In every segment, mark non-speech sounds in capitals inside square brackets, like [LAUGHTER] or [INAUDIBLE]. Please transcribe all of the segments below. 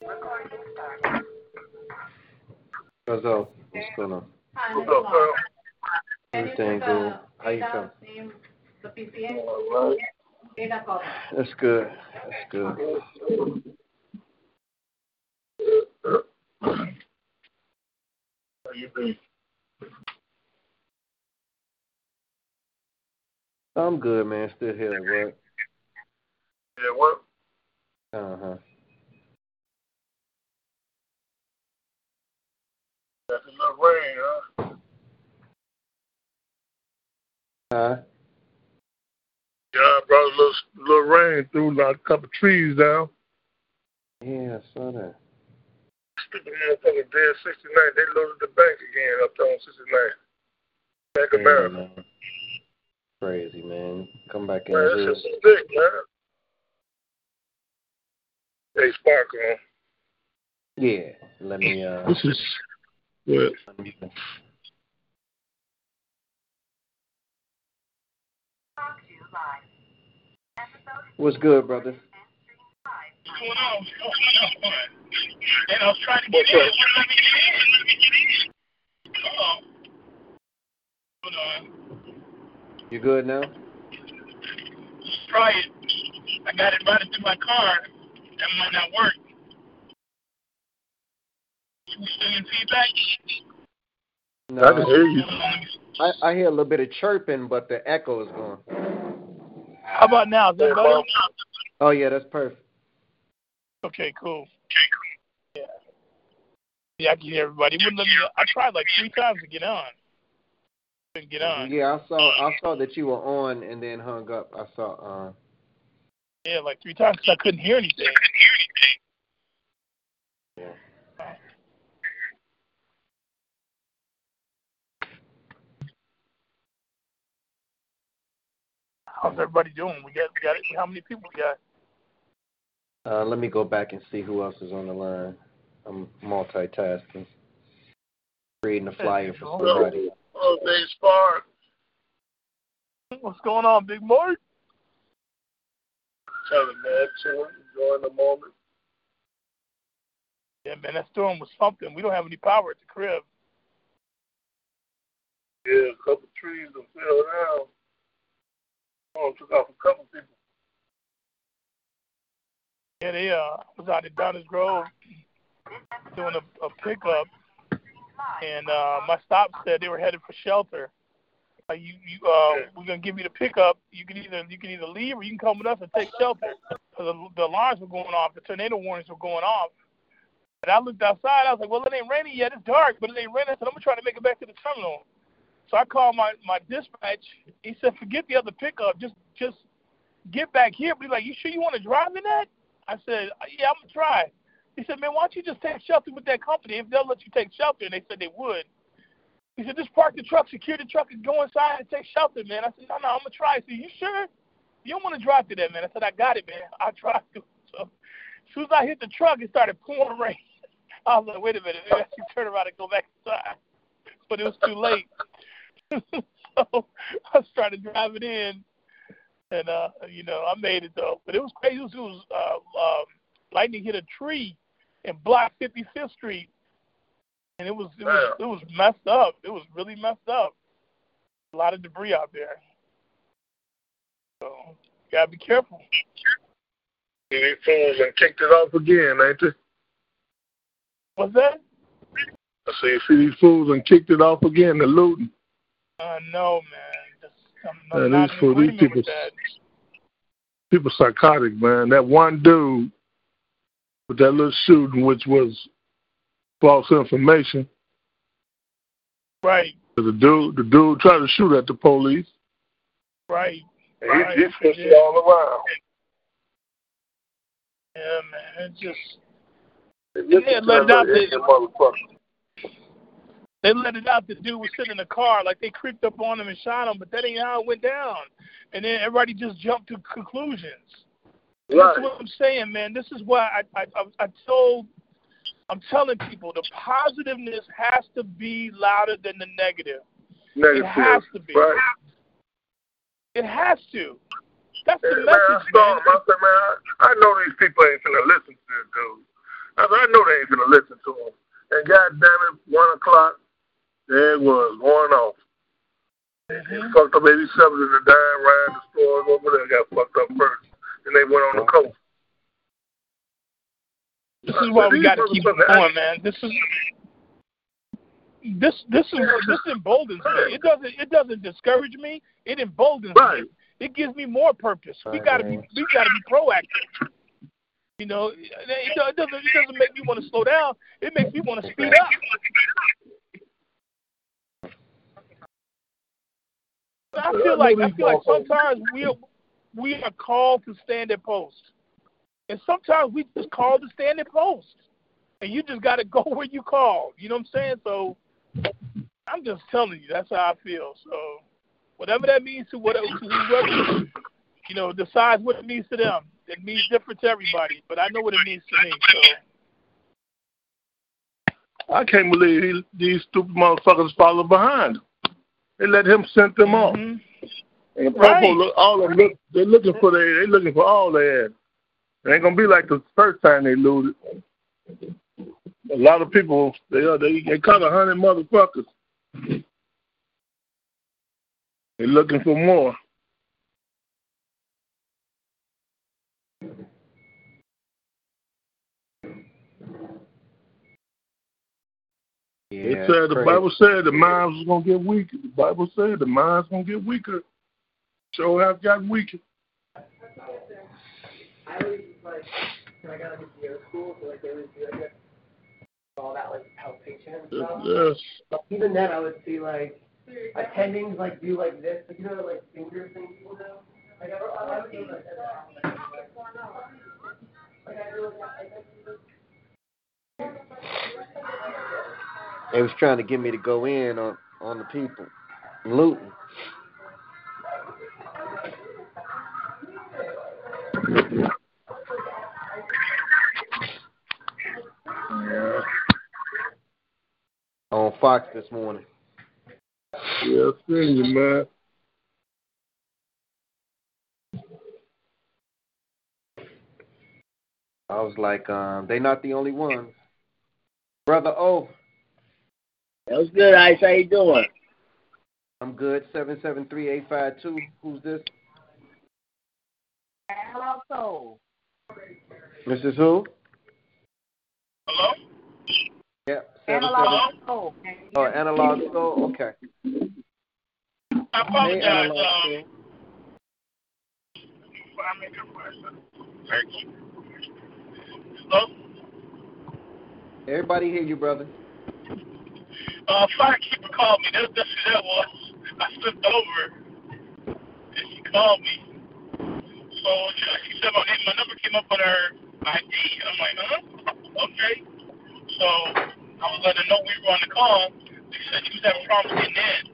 What's up? What's going on? What's up, sir? Everything good. How you feeling? That's good. That's good. How you been? I'm good, man. Still here at work. Yeah, what? Uh huh. That's enough rain, huh? Huh? Yeah, I brought a little, little rain through, knocked a couple trees down. Yeah, I saw that. Stupid motherfucker dead 69. They loaded the bank again up there on 69. Bank of Yeah, America. man. Crazy, man. Come back in Man, the that hood. shit's sick, man. Hey, Sparkle. Yeah. Let me uh This is good. unmute me. What's good, brother? What's going on? What's going on? And I was trying to get What's in. up? It let me get in. Let me get in. Uh-oh. Hold on. You good now? Let's try it. I got it running through my car. That might not work. You still in feedback? No. I can hear you. I, I hear a little bit of chirping, but the echo is gone. How about now? Is that better? Oh yeah, that's perfect. Okay, cool. Yeah. Yeah, I can hear everybody. It wouldn't let me. I tried like three times to get on. Couldn't get on. Yeah, I saw I saw that you were on and then hung up. I saw uh Yeah, like three times 'cause I couldn't hear anything. yeah. How's everybody doing? We got, we got, it how many people we got? Uh let me go back and see who else is on the line. I'm multitasking. Reading a flyer for somebody. Oh, they Spark. What's going on, Big Mart? Chilling, man. Chilling. Enjoying the moment. Yeah, man, that storm was something. We don't have any power at the crib. Yeah, a couple trees that fell down. Oh, took off a couple people. Yeah, they uh was out at Downers Grove doing a, a pickup, and uh my stop said they were headed for shelter. Uh, you you uh we're gonna give you the pickup. You can either you can either leave or you can come with us and take shelter. Cause the, the alarms were going off, the tornado warnings were going off. And I looked outside. I was like, well, it ain't raining yet. It's dark, but it ain't raining. So I'm gonna try to make it back to the terminal. So I called my my dispatch. He said, "Forget the other pickup. Just just get back here." But he's like, "You sure you want to drive in that?" I said, "Yeah, I'm gonna try." He said, "Man, why don't you just take shelter with that company if they'll let you take shelter?" And they said they would. He said, "Just park the truck, secure the truck, and go inside and take shelter, man." I said, "No, no, I'm gonna try." He said, "You sure? You don't want to drive to that, man?" I said, "I got it, man. I'll to." So as soon as I hit the truck, it started pouring [LAUGHS] rain. I was like, "Wait a minute, maybe I should turn around and go back inside." But it was too late. [LAUGHS] so I was trying to drive it in, and uh, you know, I made it though. But it was crazy. It was, it was uh, um, lightning hit a tree and blocked 55th Street, and it was it was it was messed up. It was really messed up. A lot of debris out there. So you gotta be careful. And these fools and kicked it off again, ain't they? What's that? I say, you see these fools and kicked it off again, the looting. Uh, no, man. Just, I'm, Man, not these fool- these people-. People psychotic, man. That one dude with that little shooting, which was false information. Right, The dude, the dude tried to shoot at the police. right. And Right. pushed it all around. Yeah, man. It just Yeah, let it out there. They let it out. The dude was sitting in the car, like they creeped up on him and shot him, but that ain't how it went down. And then everybody just jumped to conclusions. Right. That's what I'm saying, man. This is why I I I, told I'm telling people the positiveness has to be louder than the negative. Negative. It has to be. Right. It has to. That's the Hey, man, I message, man. I said, man, I, I know these people ain't gonna listen to this dude. I said, I know they ain't gonna listen to him. And God damn it, one o'clock, there it was, going off. He Mhm. fucked up 87 in the dime, ran the stores over there, got fucked up first. Then they went on the coast. This is why we got to keep it going, man. This is this this is this emboldens me. It doesn't it doesn't discourage me. It emboldens Right. me. It gives me more purpose. We got to be we got to be proactive. You know, it, it it doesn't it doesn't make me want to slow down. It makes me want to speed up. I feel like I feel like sometimes we are, we are called to stand at post, and sometimes we just called to stand at post, and you just got to [LAUGHS] go where you call. You know what I'm saying? So I'm just telling you that's how I feel. So whatever that means to whatever to whoever you know decides what it means to them. It means different to everybody, but I know what it means to me. So I can't believe he, these stupid motherfuckers follow behind. They let him send them off. Mm-hmm. And the Right. look, all of them look, they're looking for their, they're looking for all their ass. It ain't gonna be like the first time they looted. A lot of people, they are, they they caught a hundred motherfuckers. They're looking for more. Yeah, It said the crazy. Bible said the minds was gonna get weaker. The Bible said the minds gonna get weaker. Sure have gotten weaker. I always like when I got into year school, so like they always do like all that like palpation and stuff. Yes. But even then, I would see like attendings like do like this, like you know, like finger thing people do. Like I, I, I would do like that. Like I do. They was trying to get me to go in on on the people looting. On Fox this morning. Yeah, I seen you, man. I was like, um, they not the only ones. Brother O, was good, Ice? How you doing? I'm good. Seven seven three eight five two. Who's this? Hello. This is who? hello. Yeah. Seven seven. Soul. Oh, analog soul. Okay. I Hey, apologize. analog Um, soul. I make a question. Hello. Everybody hear you, brother. Uh, Firekeeper called me. That's, that's who that was. I slipped over, and she called me. So she said my my number came up on her ID. I'm like, huh? Okay. So I was letting her know we were on the call. She said she was having problems getting in.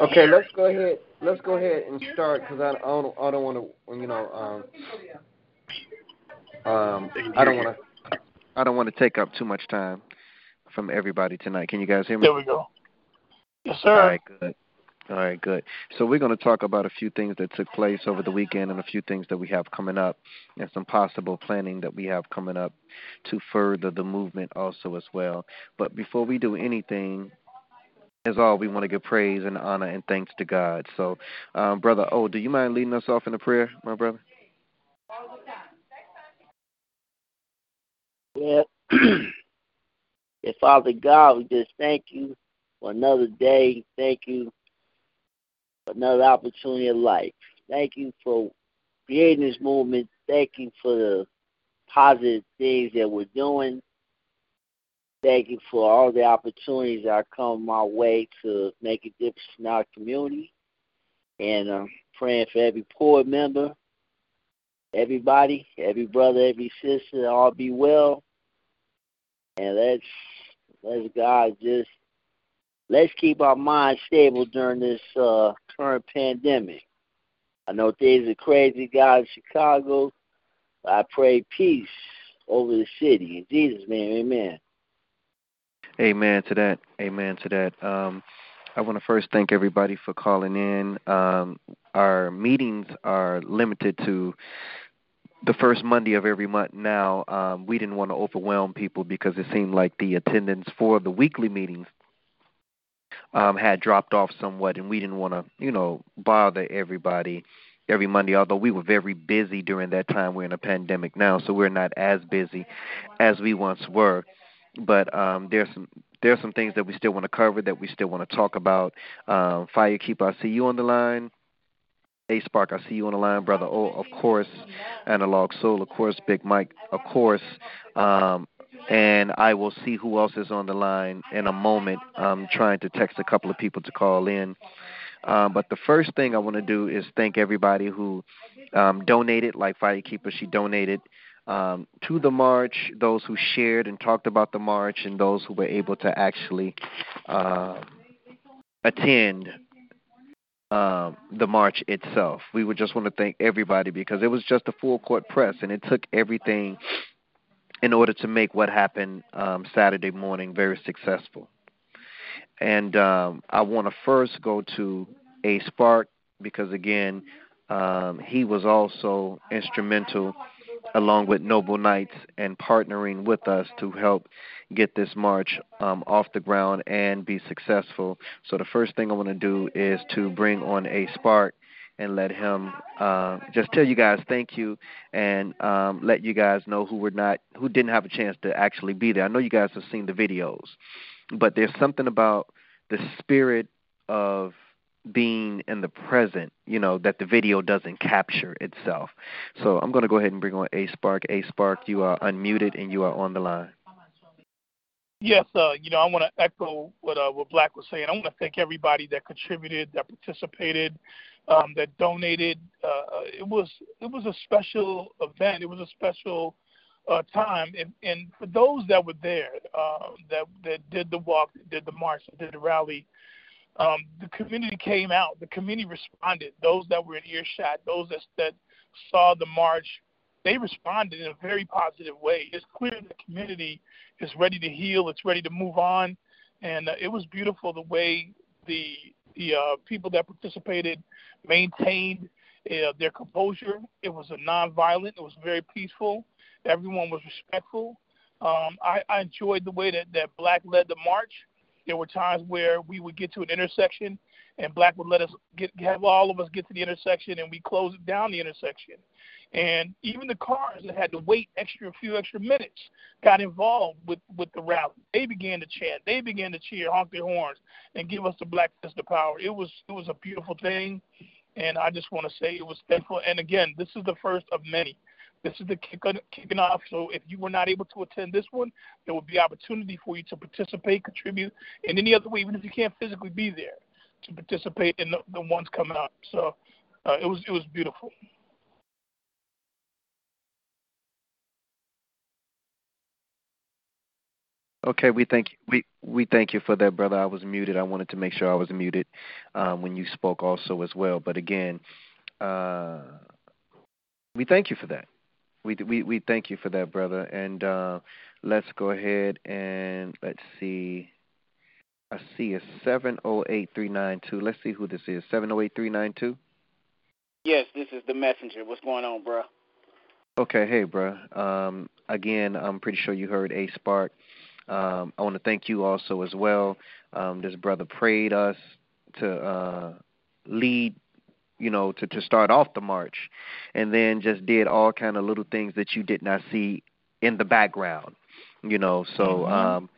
Okay, let's go ahead. Let's go ahead and start because I, I don't I don't want to you know um um I don't want to I don't want to take up too much time from everybody tonight. Can you guys hear me? There we go. Yes, sir. All right, good. All right, good. So we're going to talk about a few things that took place over the weekend and a few things that we have coming up and some possible planning that we have coming up to further the movement also as well. But before we do anything, as all, we want to give praise and honor and thanks to God. So, um, Brother O, do you mind leading us off in a prayer, my brother? Yeah. [CLEARS THROAT] yeah, Father God, we just thank you for another day. Thank you for another opportunity of life. Thank you for creating this movement. Thank you for the positive things that we're doing. Thank you for all the opportunities that coming my way to make a difference in our community. And I'm praying for every poor member, everybody, every brother, every sister, all be well. And let's let's God just let's keep our minds stable during this uh, current pandemic. I know things are crazy, God, in Chicago. I pray peace over the city. In Jesus' name, amen. Amen to that. Amen to that. Um, I want to first thank everybody for calling in. Um, our meetings are limited to the first Monday of every month now. Um, we didn't want to overwhelm people because it seemed like the attendance for the weekly meetings um, had dropped off somewhat, and we didn't want to, you know, bother everybody every Monday. Although we were very busy during that time, we're in a pandemic now, so we're not as busy as we once were. But um, there's some there's some things that we still want to cover that we still want to talk about. Um, Firekeeper, I see you on the line. A Spark, I see you on the line, brother. Oh, of course, Analog Soul, of course, Big Mike, of course. Um, and I will see who else is on the line in a moment. I'm trying to text a couple of people to call in. Um, but the first thing I want to do is thank everybody who um, donated, like Firekeeper, she donated um, to the march, those who shared and talked about the march, and those who were able to actually uh, attend um, the march itself. We would just want to thank everybody because it was just a full court press, and it took everything in order to make what happened um, Saturday morning very successful. And um, I want to first go to A Spark because, again, um, he was also instrumental along with Noble Knights and partnering with us to help get this march um, off the ground and be successful. So the first thing I want to do is to bring on a spark and let him uh, just tell you guys thank you and um, let you guys know who were not who didn't have a chance to actually be there. I know you guys have seen the videos, but there's something about the spirit of being in the present, you know, that the video doesn't capture itself. So I'm going to go ahead and bring on A Spark. A Spark, you are unmuted and you are on the line. Yes, uh, you know, I want to echo what uh, what Black was saying. I want to thank everybody that contributed, that participated, um, that donated. Uh, it was it was a special event. It was a special uh, time, and, and for those that were there, uh, that that did the walk, did the march, did the rally, um, the community came out. The community responded. Those that were in earshot, those that that saw the march, they responded in a very positive way. It's clear the community is ready to heal. It's ready to move on, and uh, it was beautiful the way the the uh, people that participated maintained uh, their composure. It was a nonviolent. It was very peaceful. Everyone was respectful. Um, I, I enjoyed the way that, that Black led the march. There were times where we would get to an intersection and Black would let us get have all of us get to the intersection and we close down the intersection. And even the cars that had to wait extra a few extra minutes got involved with, with the rally. They began to chant, they began to cheer, honk their horns, and give us the black fist of power. It was it was a beautiful thing, and I just want to say it was thankful. And again, this is the first of many. This is the kick kicking off. So if you were not able to attend this one, there will be opportunity for you to participate, contribute in any other way, even if you can't physically be there, to participate in the, the ones coming up. So uh, it was it was beautiful. Okay, we thank you. we we thank you for that, brother. I was muted. I wanted to make sure I was muted um, when you spoke also as well. But again, uh, we thank you for that. We we we thank you for that, brother. And uh, let's go ahead and let's see. I see a seven oh eight three nine two. Let's see who this is. Seven oh eight three nine two. Yes, this is the messenger. What's going on, bro? Okay, hey, bro. Um, again, I'm pretty sure you heard A Spark. Um, I want to thank you also as well. Um, this brother prayed us to uh, lead you know, to, to start off the march and then just did all kind of little things that you did not see in the background. You know, so mm-hmm. um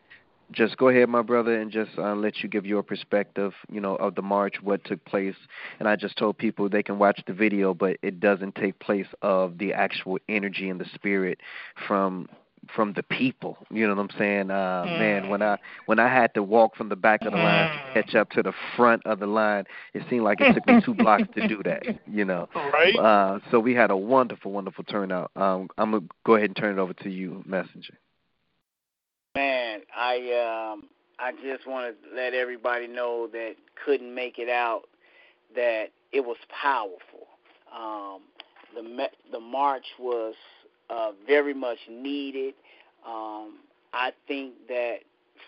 just go ahead, my brother, and just uh, let you give your perspective, you know, of the march, what took place. And I just told people they can watch the video, but it doesn't take place of the actual energy and the spirit from from the people. You know what I'm saying? Uh mm. man, when I when I had to walk from the back of the line to mm. catch up to the front of the line, it seemed like it took me two blocks to do that, [LAUGHS] you know. Right. Uh so we had a wonderful, wonderful turnout. Um I'm gonna go ahead and turn it over to you, Messenger. Man, I um I just want to let everybody know that couldn't make it out that it was powerful. Um the the march was uh, very much needed. Um, I think that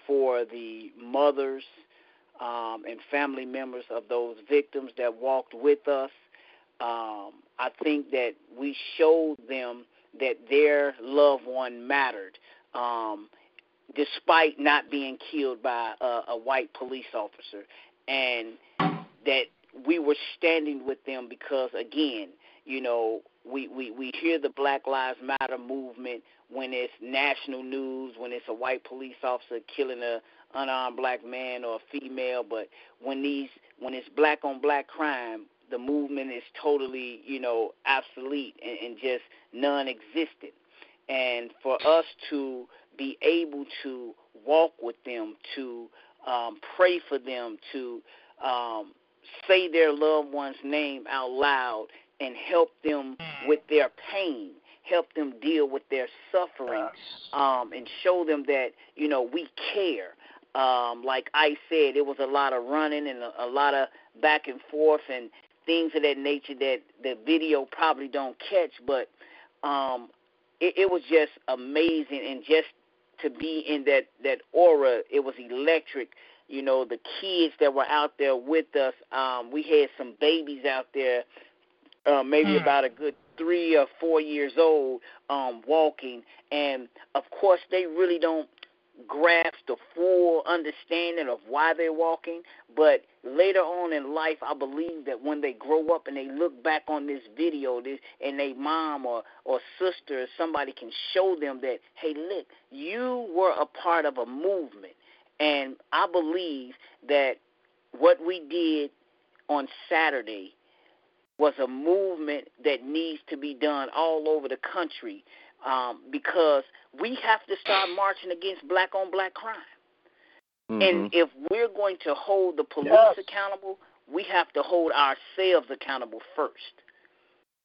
for the mothers um, and family members of those victims that walked with us, um, I think that we showed them that their loved one mattered, um, despite not being killed by a, a white police officer, and that we were standing with them because, again, you know, we, we, we hear the Black Lives Matter movement when it's national news, when it's a white police officer killing a unarmed black man or a female, but when these when it's black on black crime, the movement is totally, you know, obsolete and, and just non existent. And for us to be able to walk with them, to um, pray for them, to um, say their loved one's name out loud and help them mm. with their pain, help them deal with their suffering, um, and show them that you know we care. Um, like I said, it was a lot of running and a, a lot of back and forth and things of that nature that the video probably don't catch, but um, it, it was just amazing and just to be in that that aura, it was electric. You know, the kids that were out there with us, um, we had some babies out there uh, maybe mm. about a good three or four years old, um, walking, and of course they really don't grasp the full understanding of why they're walking. But later on in life, I believe that when they grow up and they look back on this video, this, and their mom or or sister or somebody can show them that, hey, look, you were a part of a movement, and I believe that what we did on Saturday was a movement that needs to be done all over the country um, because we have to start marching against black on black crime. Mm-hmm. And if we're going to hold the police yes. accountable, we have to hold ourselves accountable first.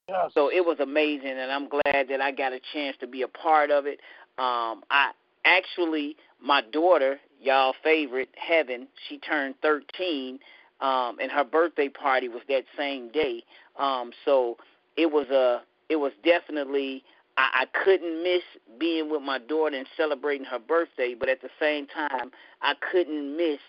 Yes. So it was amazing, and I'm glad that I got a chance to be a part of it. Um, I actually, my daughter, y'all favorite, Heaven, she turned 13, um, and her birthday party was that same day. Um, so it was a it was definitely I, I couldn't miss being with my daughter and celebrating her birthday, but at the same time I couldn't miss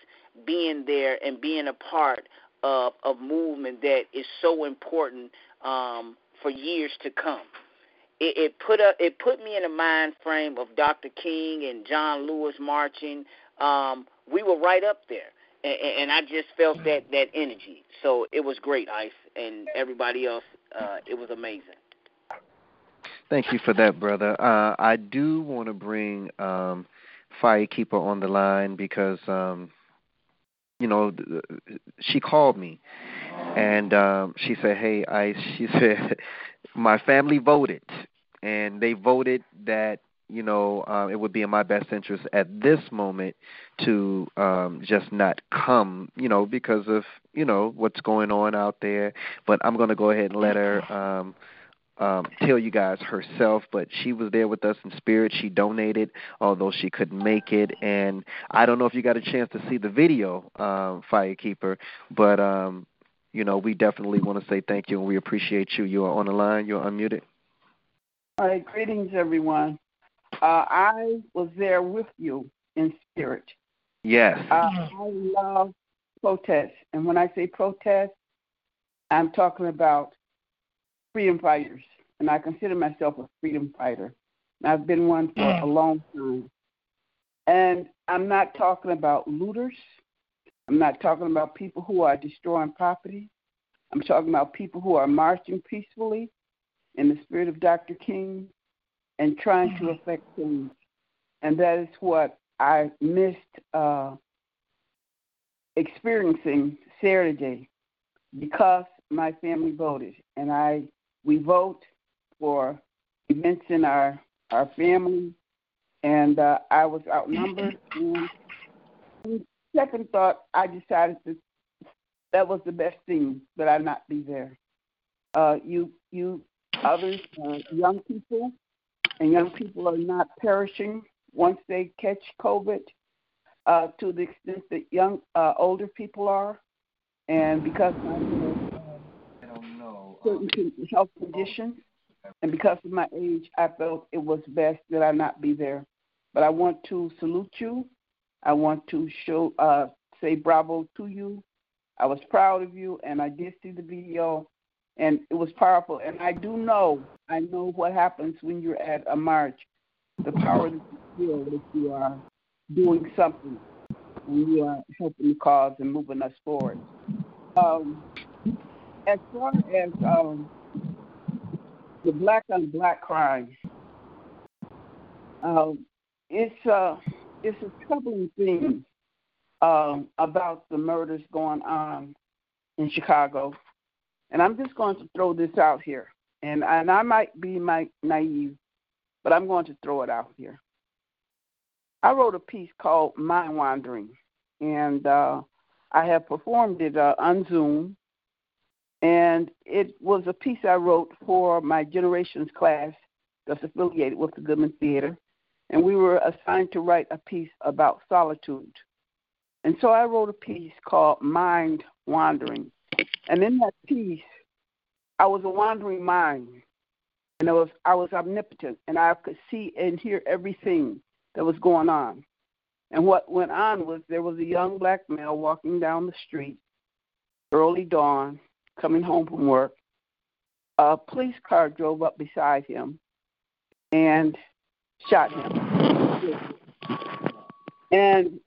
being there and being a part of a movement that is so important um, for years to come. It, it put a, it put me in a mind frame of Dr. King and John Lewis marching. Um, we were right up there and, I just felt that that energy. So it was great, Ice, and everybody else. Uh, it was amazing. Thank you for that, brother. Uh, I do want to bring um, Firekeeper on the line because, um, you know, she called me and um, she said, "Hey, Ice," [LAUGHS] she said, "My family voted." and they voted that you know uh, it would be in my best interest at this moment to um, just not come, you know, because of you know what's going on out there. But I'm going to go ahead and let her. Um, um, tell you guys herself, but she was there with us in spirit. She donated, although she couldn't make it. And I don't know if you got a chance to see the video, um, Firekeeper, but um, you know we definitely want to say thank you and we appreciate you. You are on the line. You're unmuted. All right, greetings, everyone. Uh, I was there with you in spirit. Yes. Uh, I love protest, and when I say protest, I'm talking about freedom fighters, and I consider myself a freedom fighter. I've been one for a long time. And I'm not talking about looters. I'm not talking about people who are destroying property. I'm talking about people who are marching peacefully in the spirit of Dr. King and trying to affect change. And that is what I missed uh, experiencing Saturday because my family voted. And I we vote for events in our our family, and uh, I was outnumbered. [CLEARS THROAT] and second thought, I decided that that was the best thing that I not be there. Uh, you you others, uh, young people, and young people are not perishing once they catch COVID. Uh, to the extent that young uh, older people are, and because my certain health conditions, and because of my age, I felt it was best that I not be there. But I want to salute you. I want to show, uh, say bravo to you. I was proud of you, and I did see the video, and it was powerful. And I do know, I know what happens when you're at a march. The power that you feel that you are doing something, when you are helping the cause and moving us forward. Um, as far as um, the black on black crime, um, it's uh, it's a troubling thing um, about the murders going on in Chicago, and I'm just going to throw this out here, and and I might be my naive, but I'm going to throw it out here. I wrote a piece called Mind Wandering, and uh, I have performed it uh, on Zoom and it was a piece I wrote for my generations class that's affiliated with the Goodman Theater. And we were assigned to write a piece about solitude. And so I wrote a piece called Mind Wandering. And in that piece, I was a wandering mind. And I was I was omnipotent and I could see and hear everything that was going on. And what went on was there was a young black male walking down the street, early dawn, coming home from work, a police car drove up beside him and shot him. And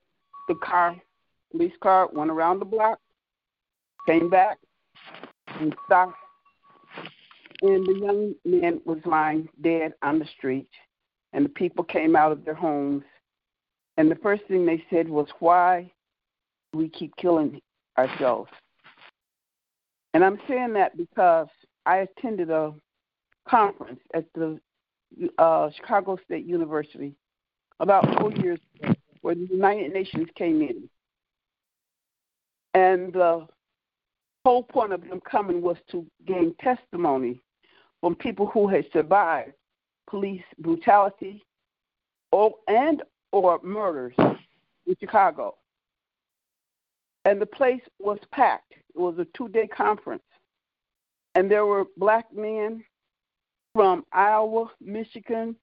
the car, police car, went around the block, came back, and stopped. And the young man was lying dead on the street. And the people came out of their homes. And the first thing they said was, Why do we keep killing ourselves? And I'm saying that because I attended a conference at the uh, Chicago State University about four years ago where the United Nations came in. And the whole point of them coming was to gain testimony from people who had survived police brutality or, and or murders in Chicago. And the place was packed. It was a two day conference. And there were black men from Iowa, Michigan,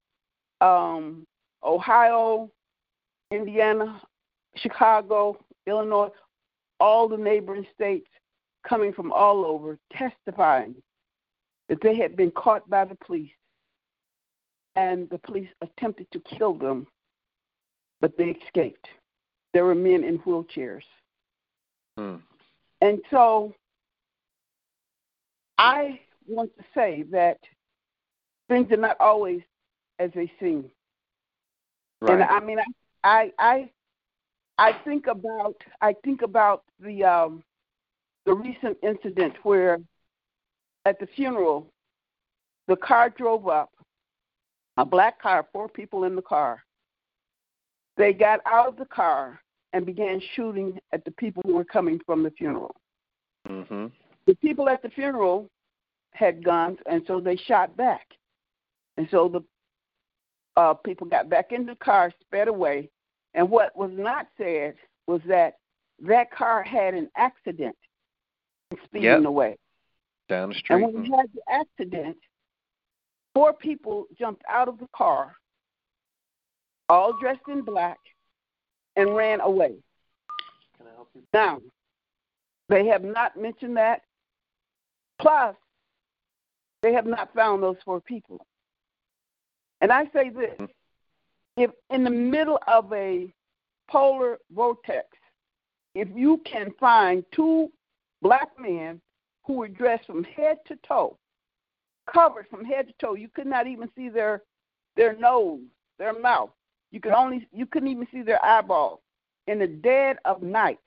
um, Ohio, Indiana, Chicago, Illinois, all the neighboring states coming from all over testifying that they had been caught by the police and the police attempted to kill them, but they escaped. There were men in wheelchairs. Hmm. And so I want to say that things are not always as they seem. Right. And I mean, I, I, I think about, I think about the, um, the recent incident where, at the funeral, the car drove up, a black car, four people in the car. They got out of the car and began shooting at the people who were coming from the funeral. Mm-hmm. The people at the funeral had guns, and so they shot back. And so the uh, people got back in the car, sped away. And what was not said was that that car had an accident speeding Yep. away. Down the street. And when we had the accident, four people jumped out of the car, all dressed in black, and ran away. Can I help you? Now, they have not mentioned that. Plus, they have not found those four people. And I say this mm-hmm. if in the middle of a polar vortex, if you can find two black men who were dressed from head to toe, covered from head to toe, you could not even see their their nose, their mouth. You could only you couldn't even see their eyeballs in the dead of night.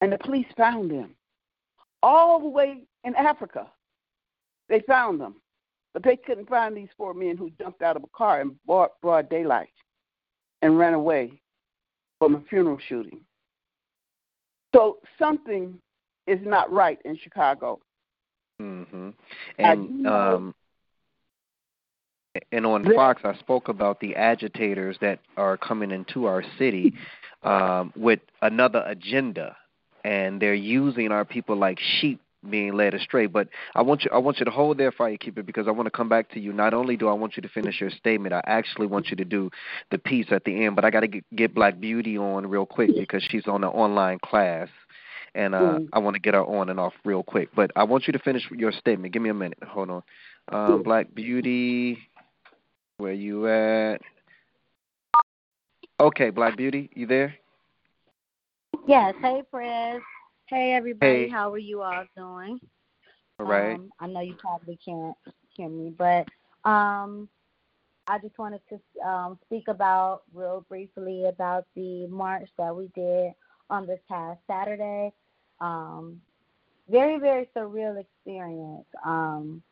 And the police found them. All the way in Africa. They found them. But they couldn't find these four men who jumped out of a car in broad, broad daylight and ran away from a funeral shooting. So something is not right in Chicago. Mm-hmm. And um, and on Fox, I spoke about the agitators that are coming into our city [LAUGHS] um, with another agenda, and they're using our people like sheep being led astray. But I want you, I want you to hold there, Firekeeper, because I want to come back to you. Not only do I want you to finish your statement, I actually want you to do the piece at the end. But I got to get, get Black Beauty on real quick because she's on an online class. And uh, Mm. I want to get her on and off real quick, but I want you to finish your statement. Give me a minute. Hold on. Um, Black Beauty, where you at? Okay, Black Beauty, you there? Yes. Hey, Prez. Hey, everybody. Hey. How are you all doing? All right. Um, I know you probably can't hear me, but um, I just wanted to um, speak about real briefly about the march that we did on this past Saturday. Um, very, very surreal experience. Um,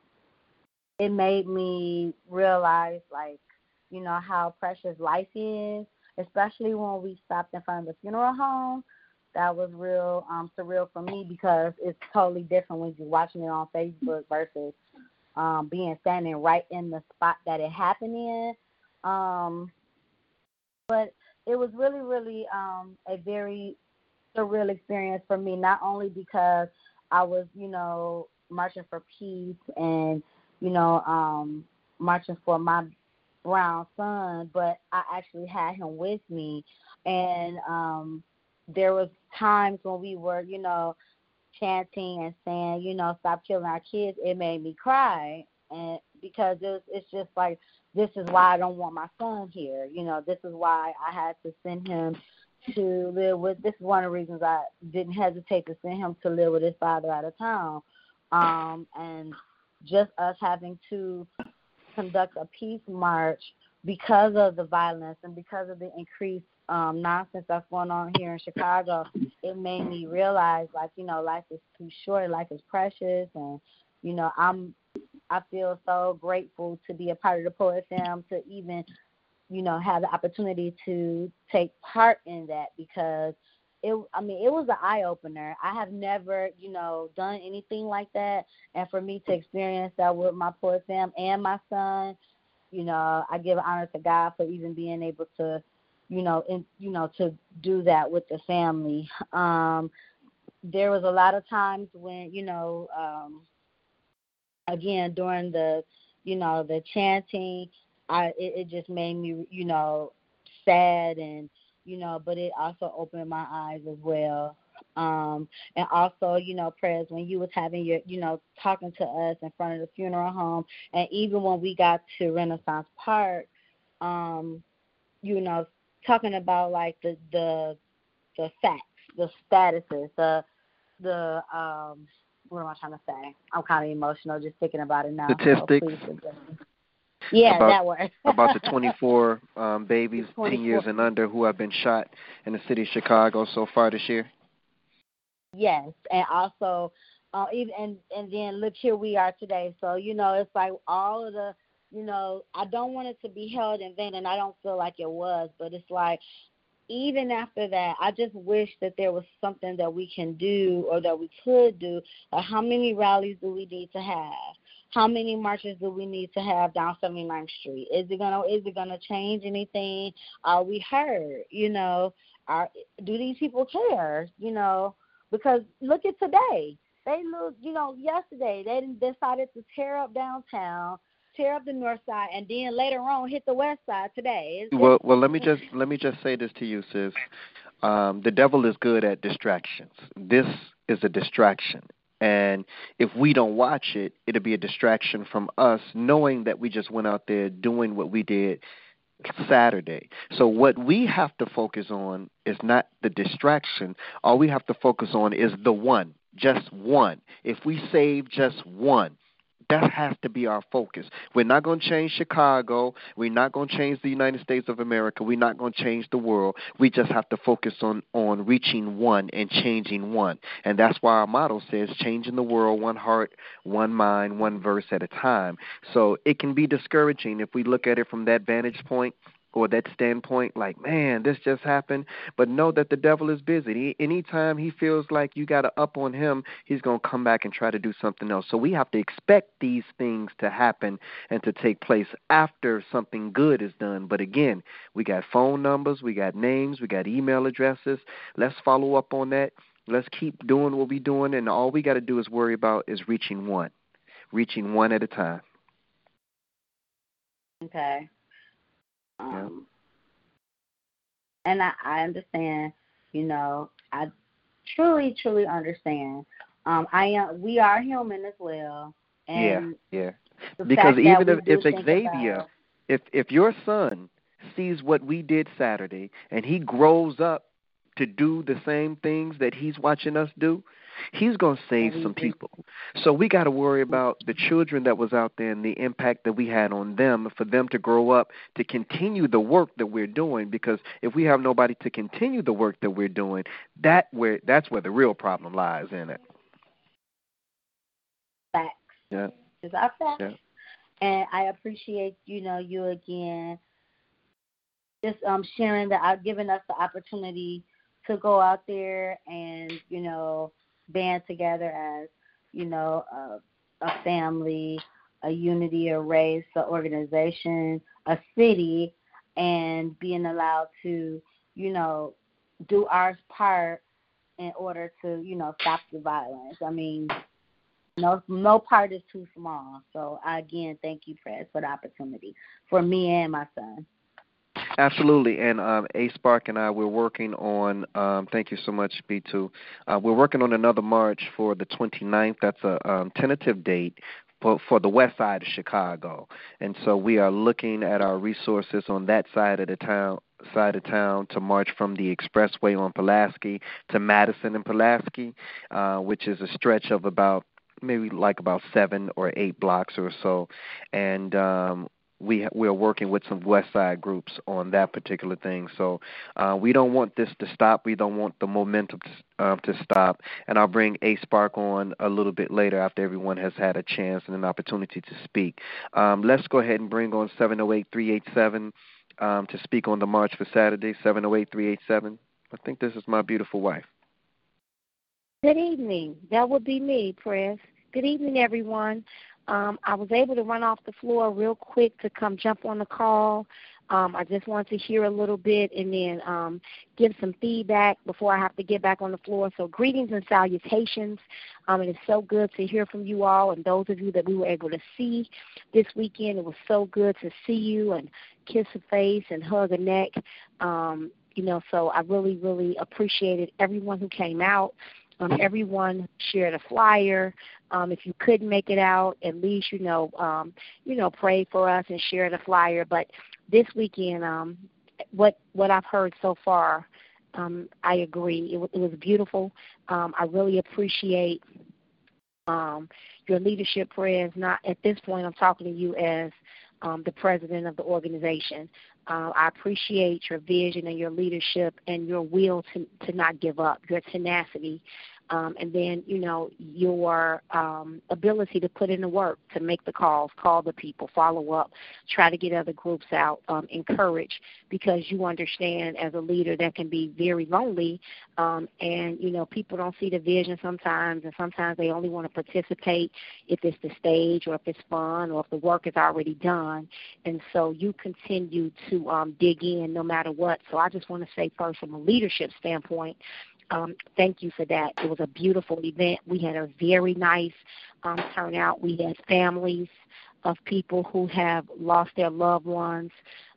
it made me realize, like, you know, how precious life is, especially when we stopped in front of the funeral home that was real um surreal for me because it's totally different when you're watching it on Facebook versus um being standing right in the spot that it happened in. Um but it was really, really um a very surreal experience for me, not only because I was, you know, marching for peace and, you know, um marching for my brown son, but I actually had him with me and um there was times when we were, you know, chanting and saying, you know, stop killing our kids, it made me cry and because it's it's just like this is why I don't want my son here. You know, this is why I had to send him to live with this is one of the reasons I didn't hesitate to send him to live with his father out of town. Um and just us having to conduct a peace march because of the violence and because of the increased um nonsense that's going on here in Chicago, it made me realize like, you know, life is too short, life is precious and you know, I'm I feel so grateful to be a part of the Poet Fam to even, you know, have the opportunity to take part in that because it I mean, it was an eye opener. I have never, you know, done anything like that and for me to experience that with my Poet Fam and my son, you know, I give honor to God for even being able to you know, in you know, to do that with the family. Um there was a lot of times when, you know, um again during the you know, the chanting, I it, it just made me, you know, sad and you know, but it also opened my eyes as well. Um and also, you know, prayers when you was having your you know, talking to us in front of the funeral home and even when we got to Renaissance Park, um, you know, talking about like the the the facts, the statuses, the the um what am I trying to say? I'm kind of emotional just thinking about it now. Statistics. please forgive me. Yeah, about, that word. [LAUGHS] about the 24 um, babies 10 years and under who have been shot in the city of Chicago so far this year. Yes, and also, uh, even and and then look here we are today. So you know, it's like all of the you know, I don't want it to be held in vain, and I don't feel like it was, but it's like even after that, I just wish that there was something that we can do or that we could do. Like how many rallies do we need to have? How many marches do we need to have down 79th Street? Is it gonna is it gonna change anything? Are we heard? You know, are do these people care? You know, because look at today. They look, you know, yesterday they decided to tear up downtown tear up the north side, and then later on hit the west side today. It's, well, well, let me just let me just say this to you, sis. Um, the devil is good at distractions. This is a distraction. And if we don't watch it, it'll be a distraction from us knowing that we just went out there doing what we did Saturday. So what we have to focus on is not the distraction. All we have to focus on is the one, just one. If we save just one, that has to be our focus. We're not going to change Chicago. We're not going to change the United States of America. We're not going to change the world. We just have to focus on on reaching one and changing one. And that's why our motto says changing the world one heart, one mind, one verse at a time. So it can be discouraging if we look at it from that vantage point or that standpoint, like, man, this just happened. But know that the devil is busy. He, anytime he feels like you got to up on him, he's going to come back and try to do something else. So we have to expect these things to happen and to take place after something good is done. But again, we got phone numbers, we got names, we got email addresses. Let's follow up on that. Let's keep doing what we're doing, and all we got to do is worry about is reaching one, reaching one at a time. Okay. Um, And I, I understand, you know, I truly, truly understand. Um, I am. We are human as well. And yeah, yeah. Because even if, if Xavier, about, if if your son sees what we did Saturday and he grows up to do the same things that he's watching us do, He's going to save some people. So we got to worry about the children that was out there and the impact that we had on them for them to grow up to continue the work that we're doing because if we have nobody to continue the work that we're doing, that where that's where the real problem lies in it. Facts. Yeah. Is that facts? Yeah. And I appreciate, you know, you again just um sharing that I've uh, given us the opportunity to go out there and, you know, band together as you know a, a family, a unity, a race, an organization, a city, and being allowed to you know do our part in order to you know stop the violence. I mean, no no part is too small. So I again thank you, Prez, for the opportunity for me and my son. Absolutely, and um, A Spark and I we're working on. Um, thank you so much, B2. Uh, we're working on another march for the 29th. That's a um, tentative date for, for the west side of Chicago, and so we are looking at our resources on that side of the town side of town to march from the expressway on Pulaski to Madison and Pulaski, uh, which is a stretch of about maybe like about seven or eight blocks or so, and um, we we are working with some West Side groups on that particular thing. So uh, we don't want this to stop. We don't want the momentum to, uh, to stop. And I'll bring A Spark on a little bit later after everyone has had a chance and an opportunity to speak. Um, let's go ahead and bring on 708-387 um, to speak on the march for Saturday. 708-387. I think this is my beautiful wife. Good evening. That would be me, Prez. Good evening, everyone. Um, I was able to run off the floor real quick to come jump on the call. Um, I just wanted to hear a little bit and then um, give some feedback before I have to get back on the floor. So, greetings and salutations. Um, it is so good to hear from you all and those of you that we were able to see this weekend. It was so good to see you and kiss a face and hug a neck. Um, you know, so I really, really appreciated everyone who came out. Um, everyone shared a flyer. Um, if you couldn't make it out, at least you know, um, you know, pray for us and share the flyer. But this weekend, um, what what I've heard so far, um, I agree. It, it was beautiful. Um, I really appreciate um, your leadership Prez. Not at this point, I'm talking to you as um, the president of the organization. Uh, I appreciate your vision and your leadership and your will to to not give up, your tenacity. Um, and then you know your um, ability to put in the work to make the calls, call the people, follow up, try to get other groups out, um, encourage, because you understand as a leader that can be very lonely, um, and you know people don't see the vision sometimes, and sometimes they only want to participate if it's the stage or if it's fun or if the work is already done, and so you continue to um, dig in no matter what. So I just want to say first, from a leadership standpoint, um, thank you for that. It was a beautiful event. We had a very nice um, turnout. We had families of people who have lost their loved ones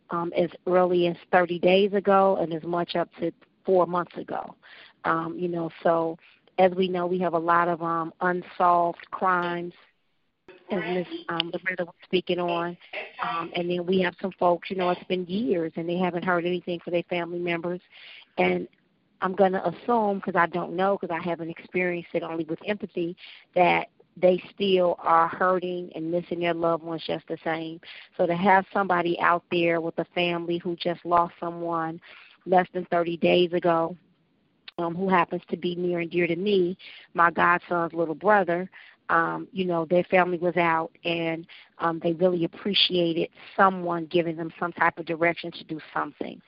um, as early as 30 days ago and as much up to four months ago. Um, you know, so as we know, we have a lot of um, unsolved crimes as Miss um, Loretta was speaking on. Um, and then we have some folks, you know, it's been years and they haven't heard anything for their family members. And I'm going to assume, because I don't know, because I haven't experienced it only with empathy, that they still are hurting and missing their loved ones just the same. So to have somebody out there with a family who just lost someone less than 30 days ago, um, who happens to be near and dear to me, my godson's little brother, um, you know, their family was out and um, they really appreciated someone giving them some type of direction to do something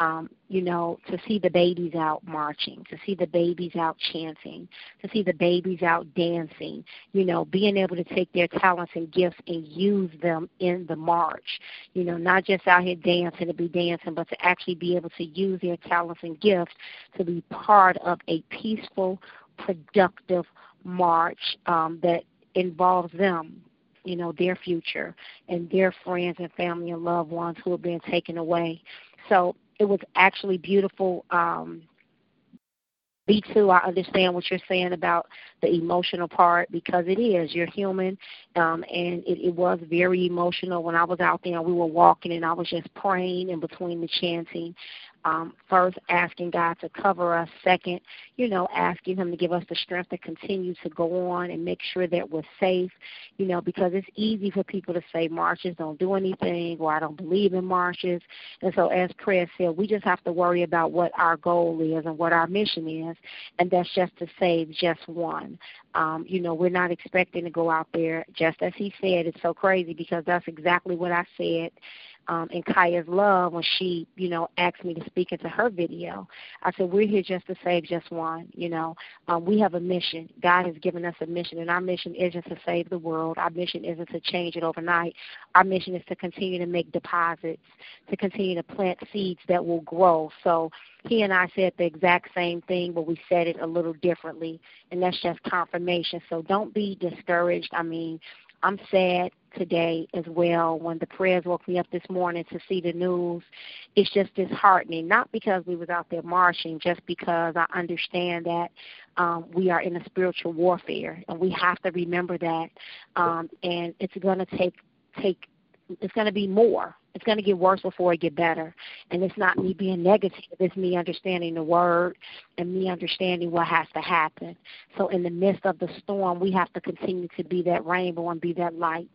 um, you know, to see the babies out marching, to see the babies out chanting, to see the babies out dancing, you know, being able to take their talents and gifts and use them in the march. You know, not just out here dancing to be dancing, but to actually be able to use their talents and gifts to be part of a peaceful, productive march um, that involves them you know their future and their friends and family and loved ones who have been taken away so it was actually beautiful. Um, B2, I understand what you're saying about the emotional part because it is. You're human, um, and it, it was very emotional when I was out there we were walking and I was just praying in between the chanting um, first asking God to cover us, second, you know, asking Him to give us the strength to continue to go on and make sure that we're safe, you know, because it's easy for people to say marches don't do anything or I don't believe in marches. And so, as Chris said, we just have to worry about what our goal is and what our mission is, and that's just to save just one. Um, you know, we're not expecting to go out there, just as he said. It's so crazy because that's exactly what I said um, in Kaya's love when she, you know, asked me to speak into her video. I said, we're here just to save just one. You know, um, we have a mission. God has given us a mission, and our mission isn't to save the world. Our mission isn't to change it overnight. Our mission is to continue to make deposits, to continue to plant seeds that will grow. So he and I said the exact same thing, but we said it a little differently, and that's just confirmation. So don't be discouraged. I mean, I'm sad today as well when the Prez woke me up this morning to see the news. It's just disheartening, not because we was out there marching, just because I understand that um, we are in a spiritual warfare, and we have to remember that. Um, and it's going to take take it's going to be more. It's going to get worse before it get better. And it's not me being negative. It's me understanding the word and me understanding what has to happen. So in the midst of the storm, we have to continue to be that rainbow and be that light.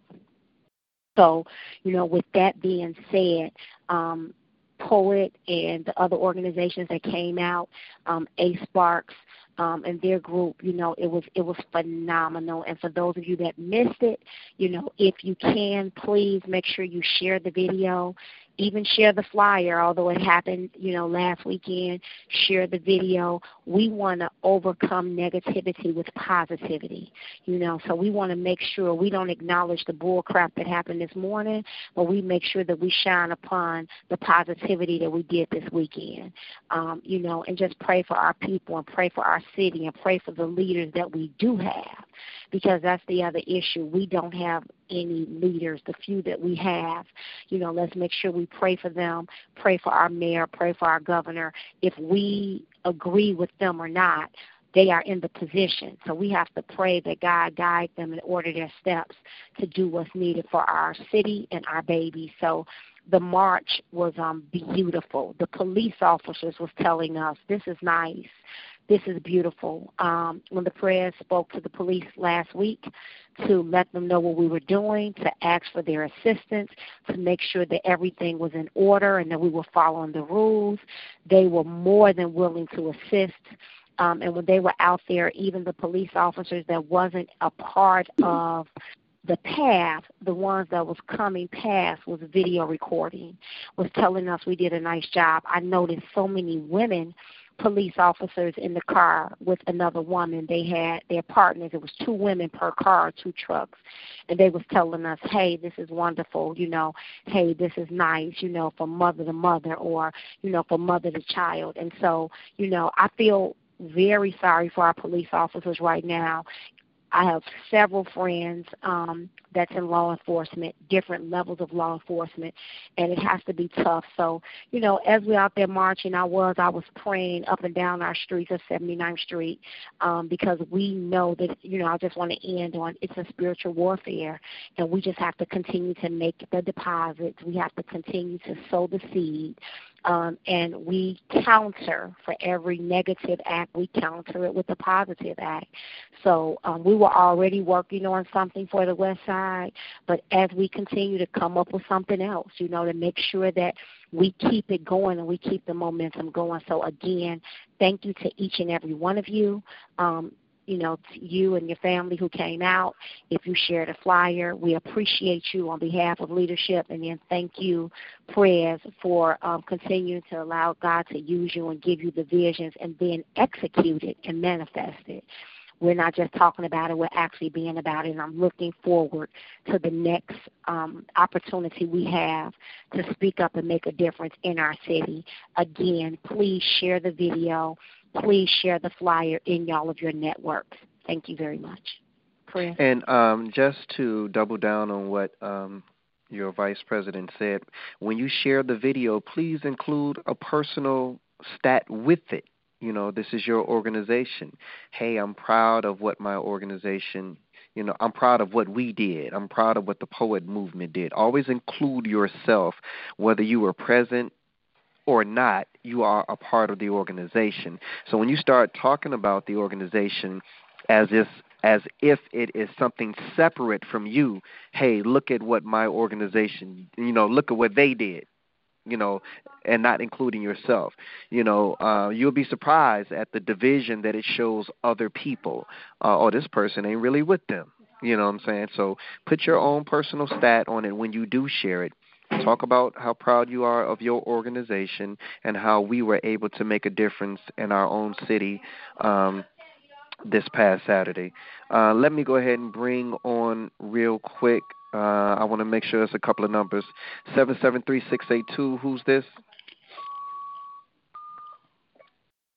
So, you know, with that being said, um, Poet and the other organizations that came out, um, A Sparks, um, and their group, you know, it was it was phenomenal. And for those of you that missed it, you know, if you can, please make sure you share the video even share the flyer, although it happened, you know, last weekend, share the video. We want to overcome negativity with positivity, you know, so we want to make sure we don't acknowledge the bull crap that happened this morning, but we make sure that we shine upon the positivity that we did this weekend, um, you know, and just pray for our people and pray for our city and pray for the leaders that we do have because that's the other issue. We don't have any leaders, the few that we have. You know, let's make sure we pray for them, pray for our mayor, pray for our governor. If we agree with them or not, they are in the position. So we have to pray that God guide them and order their steps to do what's needed for our city and our babies. So the march was um beautiful. The police officers was telling us this is nice. This is beautiful. Um, when the Prez spoke to the police last week to let them know what we were doing, to ask for their assistance, to make sure that everything was in order and that we were following the rules, they were more than willing to assist Um, and when they were out there, even the police officers that wasn't a part of the path, the ones that was coming past was video recording, was telling us we did a nice job. I noticed so many women police officers in the car with another woman. They had their partners. It was two women per car, two trucks, and they was telling us, "Hey, this is wonderful. You know, hey, this is nice. You know, from mother to mother, or you know, from mother to child." And so, you know, I feel very sorry for our police officers right now. I have several friends um, that's in law enforcement, different levels of law enforcement, and it has to be tough. So, you know, as we're out there marching, I was I was praying up and down our streets of 79th Street um, because we know that, you know, I just want to end on it's a spiritual warfare, and we just have to continue to make the deposits. We have to continue to sow the seed um, and we counter for every negative act, we counter it with a positive act. So um, we were already working on something for the West Side, but as we continue to come up with something else, you know, to make sure that we keep it going and we keep the momentum going. So again, thank you to each and every one of you. Um, you know, you and your family who came out. If you shared a flyer, we appreciate you on behalf of leadership. And then thank you, Prez, for um, continuing to allow God to use you and give you the visions and then execute it and manifest it. We're not just talking about it, we're actually being about it. And I'm looking forward to the next um, opportunity we have to speak up and make a difference in our city. Again, please share the video please share the flyer in y'all of your networks. Thank you very much. Chris. And um, just to double down on what um, your vice president said, when you share the video, please include a personal stat with it. You know, this is your organization. Hey, I'm proud of what my organization you know i'm proud of what we did i'm proud of what the poet movement did always include yourself whether you were present or not, you are a part of the organization. So when you start talking about the organization as if as if it is something separate from you, hey, look at what my organization, you know, look at what they did, you know, and not including yourself. You know, uh, you'll be surprised at the division that it shows other people. Uh, oh, this person ain't really with them. You know what I'm saying? So put your own personal stat on it when you do share it Talk about how proud you are of your organization and how we were able to make a difference in our own city um, this past Saturday. Uh, let me go ahead and bring on real quick. Uh, I want to make sure it's a couple of numbers. Seven seven three six eight two. Who's this?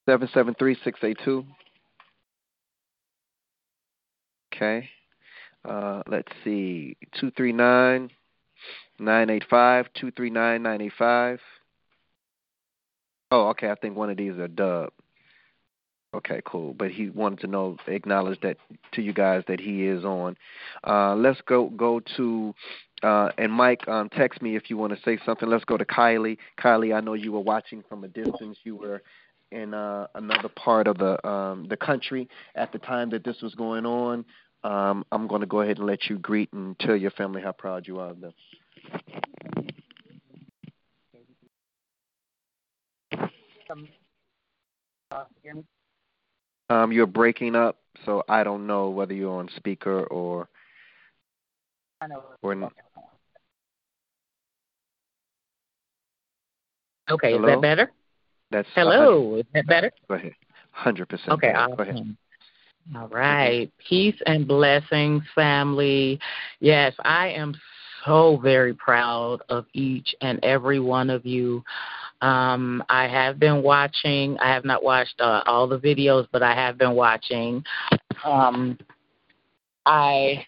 Seven seven three six eight two. Okay. Uh, let's see. Two three nine. Nine eight five two three nine nine eight five. Oh, okay. I think one of these are Dub. Okay, cool. But he wanted to know, acknowledge that to you guys that he is on. Uh, let's go go to uh, and Mike, um, text me if you want to say something. Let's go to Kylie. Kylie, I know you were watching from a distance. You were in uh, another part of the um, the country at the time that this was going on. Um, I'm going to go ahead and let you greet and tell your family how proud you are of them. Um, you're breaking up, so I don't know whether you're on speaker or or not. Okay, Hello? is that better? That's Hello, is that better? Go ahead. Hundred percent. Okay, Go ahead. All right. Peace and blessings, family. Yes, I am so very proud of each and every one of you. Um, I have been watching. I have not watched uh, all the videos, but I have been watching. Um, I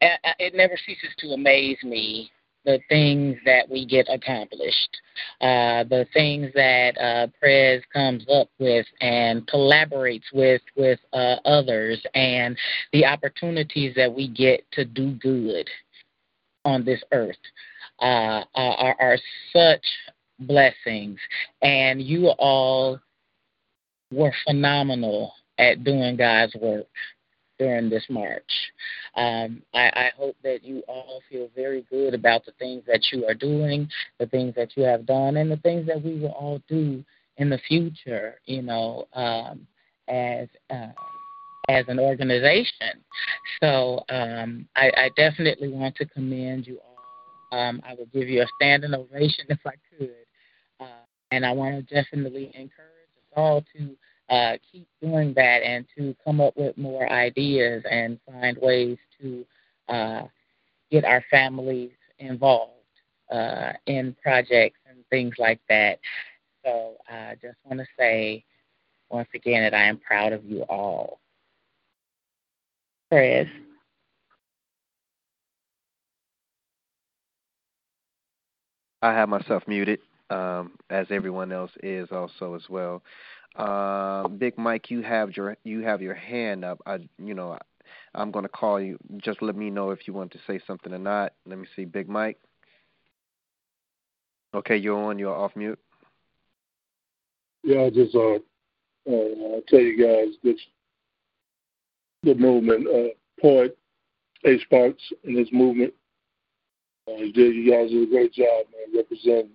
it never ceases to amaze me the things that we get accomplished, uh, the things that uh, Prez comes up with and collaborates with with uh, others, and the opportunities that we get to do good on this earth uh, are, are such blessings. And you all were phenomenal at doing God's work during this march. Um, I, I hope that you all feel very good about the things that you are doing, the things that you have done, and the things that we will all do in the future. You know, um, as uh, as an organization. So um, I, I definitely want to commend you all. Um, I will give you a standing ovation [LAUGHS] if I could. Uh, and I want to definitely encourage us all to uh, keep doing that and to come up with more ideas and find ways to uh, get our families involved uh, in projects and things like that. So I just want to say once again that I am proud of you all. Chris. I have myself muted, um, as everyone else is also as well. Uh, Big Mike, you have your you have your hand up. I, you know, I'm going to call you. Just let me know if you want to say something or not. Let me see, Big Mike. Okay, you're on. You're off mute. Yeah, I just uh, uh tell you guys this the movement, uh, poet A Sparks and his movement. Uh, you guys did a great job, man, representing.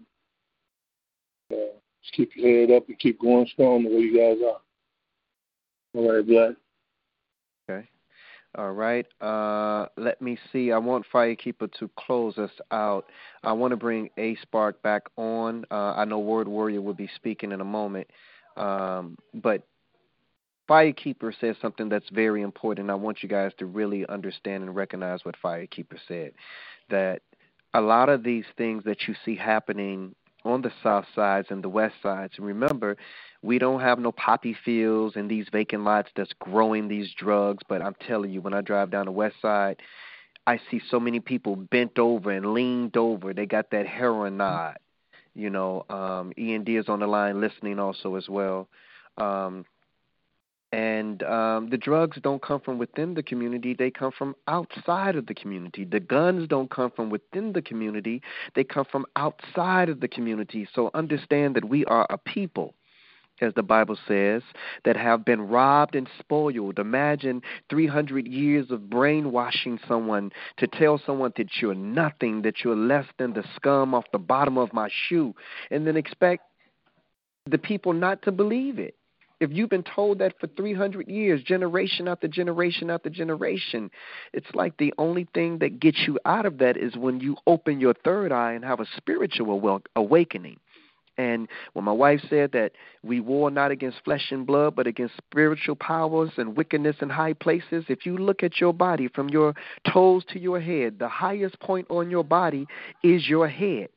Uh, just keep your head up and keep going strong the way you guys are. All right, Black. Okay. All right. Uh, let me see. I want Firekeeper to close us out. I want to bring A Spark back on. Uh, I know Word Warrior will be speaking in a moment. Um, but Firekeeper says something that's very important. I want you guys to really understand and recognize what Firekeeper said. That a lot of these things that you see happening on the south sides and the west sides. And remember, we don't have no poppy fields and these vacant lots that's growing these drugs. But I'm telling you, when I drive down the west side, I see so many people bent over and leaned over. They got that heroin nod. You know, um, END is on the line listening also as well. Um, and um, the drugs don't come from within the community, they come from outside of the community. The guns don't come from within the community, they come from outside of the community. So understand that we are a people as the Bible says, that have been robbed and spoiled. Imagine 300 years of brainwashing someone to tell someone that you're nothing, that you're less than the scum off the bottom of my shoe, and then expect the people not to believe it. If you've been told that for 300 years, generation after generation after generation, it's like the only thing that gets you out of that is when you open your third eye and have a spiritual awakening. And when my wife said that we war not against flesh and blood, but against spiritual powers and wickedness in high places, if you look at your body from your toes to your head, the highest point on your body is your head.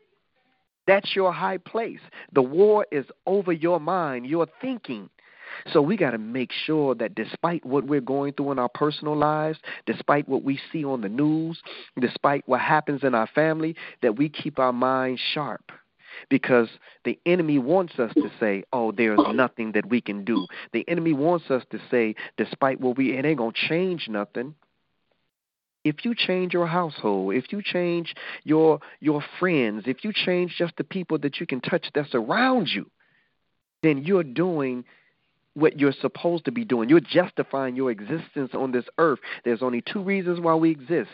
That's your high place. The war is over your mind, your thinking. So we got to make sure that despite what we're going through in our personal lives, despite what we see on the news, despite what happens in our family, that we keep our minds sharp because the enemy wants us to say, "Oh, there's nothing that we can do." The enemy wants us to say, despite what we, it ain't gonna change nothing. If you change your household, if you change your your friends, if you change just the people that you can touch that's around you, then you're doing what you're supposed to be doing. You're justifying your existence on this earth. There's only two reasons why we exist.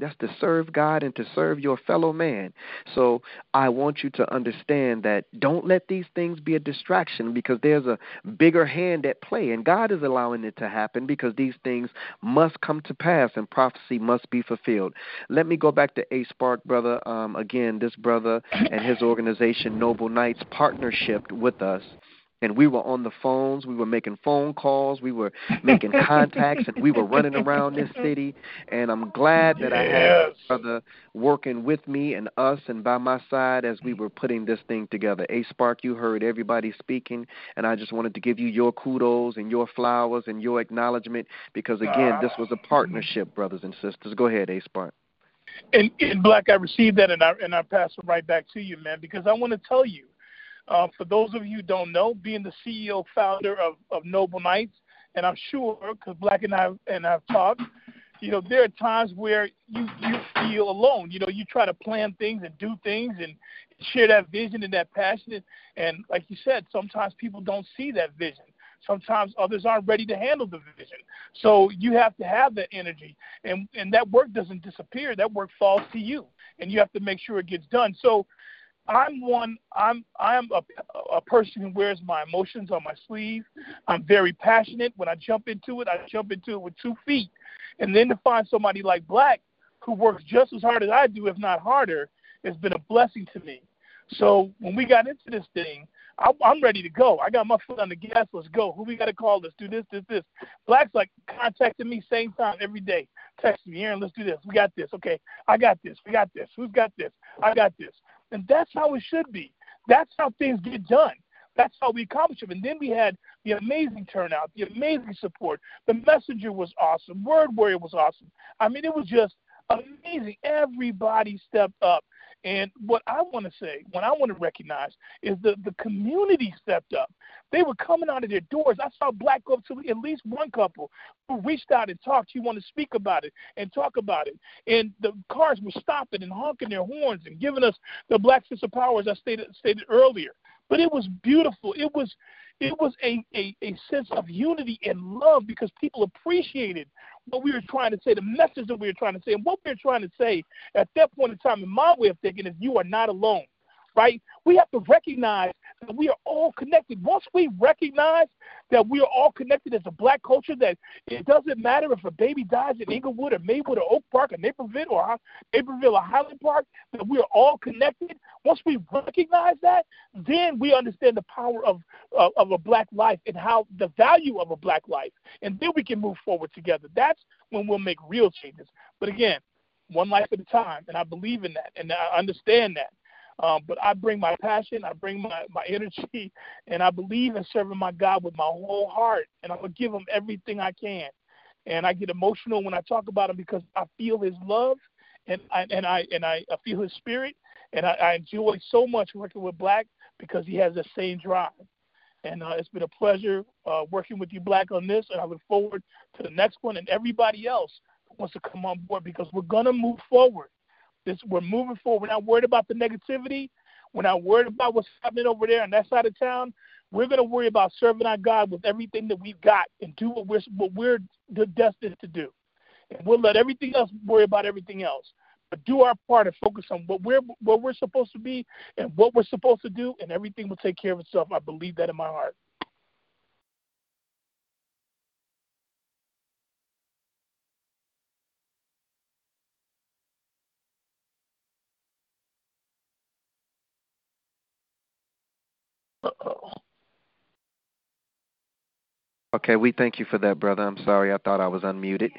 That's to serve God and to serve your fellow man. So I want you to understand that don't let these things be a distraction because there's a bigger hand at play, and God is allowing it to happen because these things must come to pass and prophecy must be fulfilled. Let me go back to A Spark, brother. Um, again, this brother and his organization, Noble Knights, partnership with us and we were on the phones, we were making phone calls, we were making [LAUGHS] contacts, and we were running around this city. And I'm glad that yes. I had brother working with me and us and by my side as we were putting this thing together. A Spark, you heard everybody speaking, and I just wanted to give you your kudos and your flowers and your acknowledgement because again, this was a ah. partnership, brothers and sisters. Go ahead, A Spark. And, and Black, I received that and I and I pass it right back to you, man, because I want to tell you uh, for those of you who don't know, being the CEO founder of, of Noble Knights, and I'm sure because Black and I and I've talked, you know, there are times where you you feel alone. You know, you try to plan things and do things and share that vision and that passion. And, and like you said, sometimes people don't see that vision. Sometimes others aren't ready to handle the vision. So you have to have that energy, and and that work doesn't disappear. That work falls to you, and you have to make sure it gets done. So I'm one. I'm I'm a, a person who wears my emotions on my sleeve. I'm very passionate. When I jump into it, I jump into it with two feet. And then to find somebody like Black who works just as hard as I do, if not harder, has been a blessing to me. So when we got into this thing, I, I'm ready to go. I got my foot on the gas. Let's go. Who we got to call? Let's do this, this, this. Black's like contacting me same time every day. Text me, Aaron. Let's do this. We got this. Okay, I got this. We got this. Who's got this? I got this. And that's how it should be. That's how things get done. That's how we accomplish it. And then we had the amazing turnout, the amazing support. The messenger was awesome. Word warrior was awesome. I mean, it was just amazing. Everybody stepped up. And what I want to say, what I want to recognize, is the, the community stepped up. They were coming out of their doors. I saw black to at least one couple who reached out and talked. You want to speak about it and talk about it. And the cars were stopping and honking their horns and giving us the black of power, as I stated, stated earlier. But it was beautiful. It was it was a, a, a sense of unity and love because people appreciated what we were trying to say, the message that we were trying to say. And what we were trying to say at that point in time, in my way of thinking, is you are not alone right? We have to recognize that we are all connected. Once we recognize that we are all connected as a black culture, that it doesn't matter if a baby dies in Englewood or Maywood or Oak Park or Naperville or Naperville or Highland Park, that we are all connected. Once we recognize that, then we understand the power of, of, of a black life and how the value of a black life. And then we can move forward together. That's when we'll make real changes. But again, one life at a time, and I believe in that, and I understand that. Um, but I bring my passion, I bring my, my energy, [LAUGHS] and I believe in serving my God with my whole heart. And I'm going to give him everything I can. And I get emotional when I talk about him because I feel his love and I, and I, and I, feel his spirit. And I, I enjoy so much working with Black because he has the same drive. And uh, it's been a pleasure uh, working with you, Black, on this. And I look forward to the next one and everybody else who wants to come on board because we're going to move forward. This we're moving forward. We're not worried about the negativity. We're not worried about what's happening over there on that side of town. We're going to worry about serving our God with everything that we've got and do what we're what we're destined to do. And we'll let everything else worry about everything else. But do our part and focus on what we're what we're supposed to be and what we're supposed to do, and everything will take care of itself. I believe that in my heart. Okay, we thank you for that, brother. I'm sorry, I thought I was unmuted,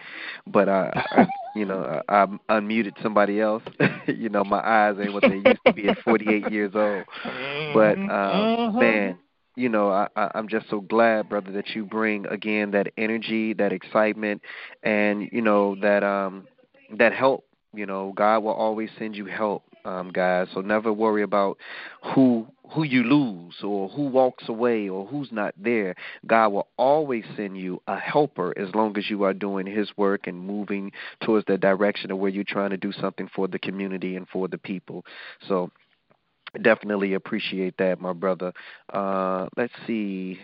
but I, I you know, I, I unmuted somebody else. [LAUGHS] you know, my eyes ain't what they used to be at 48 [LAUGHS] years old. But um, mm-hmm. man, you know, I, I, I'm just so glad, brother, that you bring again that energy, that excitement, and you know that um that help. You know, God will always send you help um, guys. So never worry about who who you lose or who walks away or who's not there. God will always send you a helper as long as you are doing His work and moving towards the direction of where you're trying to do something for the community and for the people. So definitely appreciate that, my brother. Uh, let's see.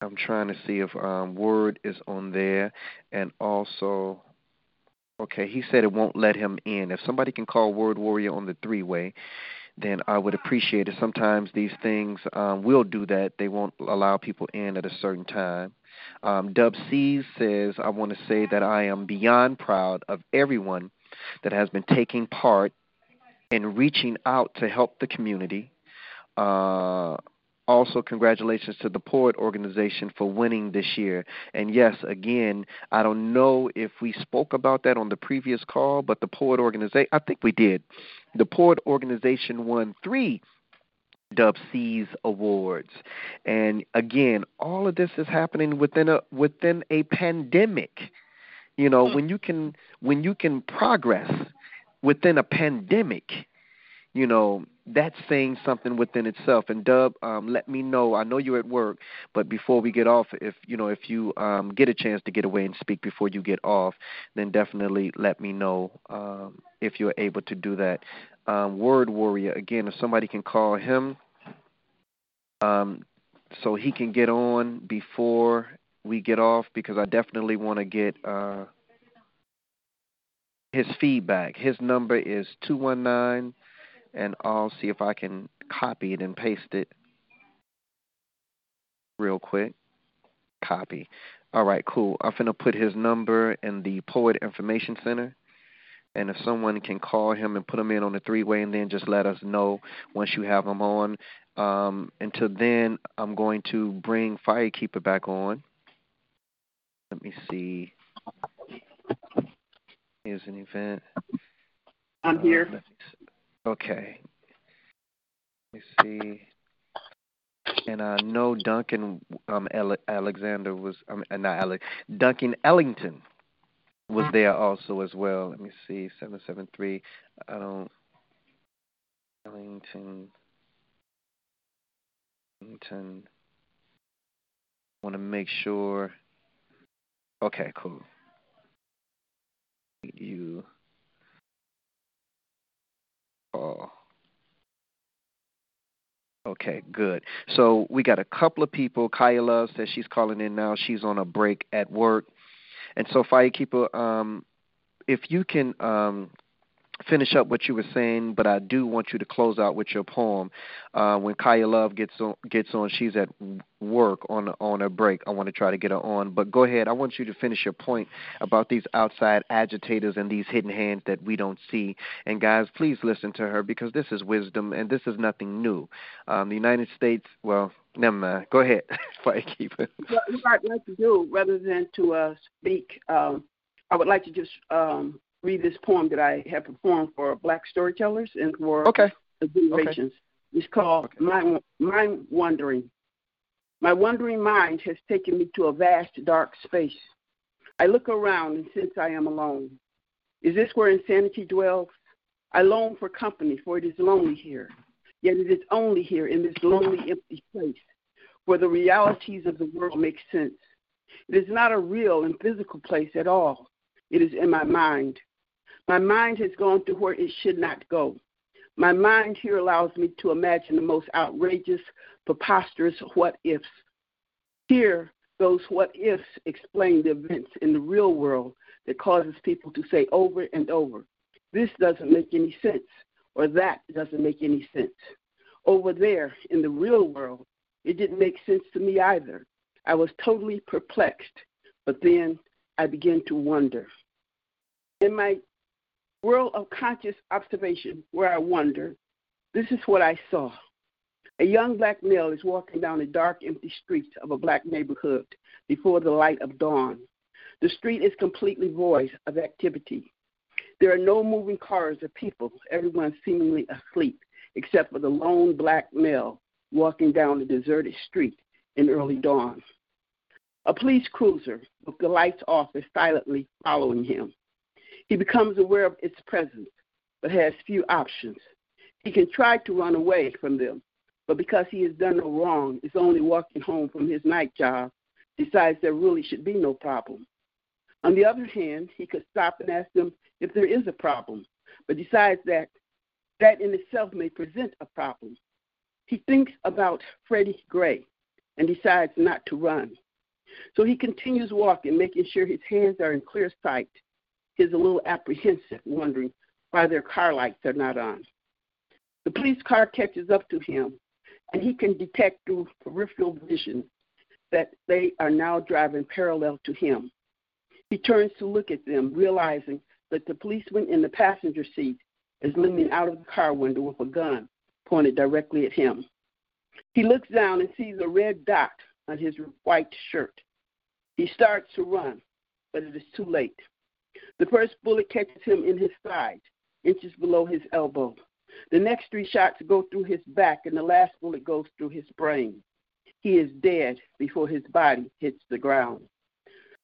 I'm trying to see if um, Word is on there, and also Okay, he said it won't let him in. If somebody can call Word Warrior on the three way, then I would appreciate it. Sometimes these things um, will do that. They won't allow people in at a certain time. Um, Dub C says, I want to say that I am beyond proud of everyone that has been taking part in reaching out to help the community. Uh, also congratulations to the Poet organization for winning this year. And yes, again, I don't know if we spoke about that on the previous call, but the Poet organization, I think we did. The Poet organization won three Dub C's awards. And again, all of this is happening within a within a pandemic. You know, hmm. when you can when you can progress within a pandemic, you know, that's saying something within itself. And Dub, um, let me know. I know you're at work, but before we get off, if you know if you um, get a chance to get away and speak before you get off, then definitely let me know um, if you're able to do that. Um, Word Warrior, again, if somebody can call him, um, so he can get on before we get off, because I definitely want to get. Uh, his feedback. His number is two one nine and I'll see if I can copy it and paste it real quick. Copy. All right, cool. I'm going to put his number in the Poet Information Center. And if someone can call him and put him in on the three way and then just let us know once you have him on. Um, until then, I'm going to bring Firekeeper back on. Let me see. Here's an event. I'm here. Uh, okay. Let me see. And I know Duncan um, Alexander was, um, not Alex, Duncan Ellington was there also as well. Let me see, 773. I don't, Ellington, Ellington. Want to make sure. Okay, cool. You. Oh. Okay, good. So we got a couple of people. Love says she's calling in now. She's on a break at work. And so, Firekeeper, um, if you can um, finish up what you were saying, but I do want you to close out with your poem. Uh, when Kaya Love gets on, gets on, she's at work on on her break. I want to try to get her on, but go ahead. I want you to finish your point about these outside agitators and these hidden hands that we don't see. And guys, please listen to her because this is wisdom and this is nothing new. Um, the United States, well, never mind. Go ahead, [LAUGHS] Firekeeper. What I'd like to do, rather than to uh, speak, um, I would like to just um, read this poem that I have performed for Black storytellers and for okay. generations. Okay. It's called okay. Mind, Mind Wandering. My wandering mind has taken me to a vast, dark space. I look around and sense I am alone. Is this where insanity dwells? I long for company, for it is lonely here. Yet it is only here in this lonely, empty place where the realities of the world make sense. It is not a real and physical place at all. It is in my mind. My mind has gone to where it should not go. My mind here allows me to imagine the most outrageous, preposterous what ifs. Here, those what ifs explain the events in the real world that causes people to say over and over, this doesn't make any sense, or that doesn't make any sense. Over there, in the real world, it didn't make sense to me either. I was totally perplexed, but then I began to wonder. In my world of conscious observation where I wonder, this is what I saw. A young black male is walking down the dark, empty streets of a black neighborhood before the light of dawn. The street is completely void of activity. There are no moving cars or people, everyone seemingly asleep, except for the lone black male walking down the deserted street in early dawn. A police cruiser with the lights off is silently following him. He becomes aware of its presence, but has few options. He can try to run away from them, but because he has done no wrong, is only walking home from his night job, decides there really should be no problem. On the other hand, he could stop and ask them if there is a problem, but decides that that in itself may present a problem. He thinks about Freddie Gray and decides not to run. So he continues walking, making sure his hands are in clear sight is a little apprehensive, wondering why their car lights are not on. The police car catches up to him, and he can detect through peripheral vision that they are now driving parallel to him. He turns to look at them, realizing that the policeman in the passenger seat is leaning out of the car window with a gun pointed directly at him. He looks down and sees a red dot on his white shirt. He starts to run, but it is too late. The first bullet catches him in his side, inches below his elbow. The next three shots go through his back, and the last bullet goes through his brain. He is dead before his body hits the ground.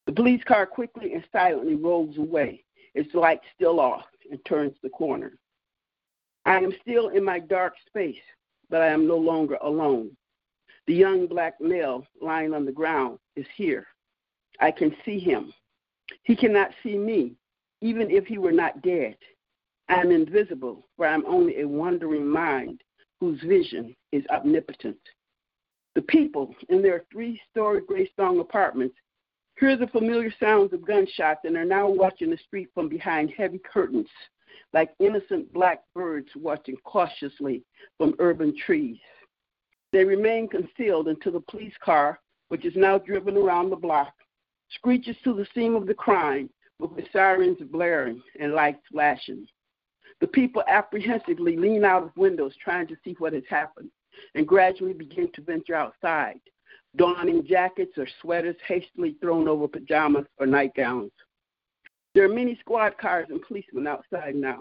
The police car quickly and silently rolls away, its light still off, and turns the corner. I am still in my dark space, but I am no longer alone. The young black male lying on the ground is here. I can see him. He cannot see me, even if he were not dead. I am invisible, for I am only a wandering mind whose vision is omnipotent. The people in their three story Greystone apartments hear the familiar sounds of gunshots and are now watching the street from behind heavy curtains like innocent black birds watching cautiously from urban trees. They remain concealed until the police car, which is now driven around the block, screeches to the scene of the crime with the sirens blaring and lights flashing. The people apprehensively lean out of windows trying to see what has happened and gradually begin to venture outside, donning jackets or sweaters hastily thrown over pajamas or nightgowns. There are many squad cars and policemen outside now.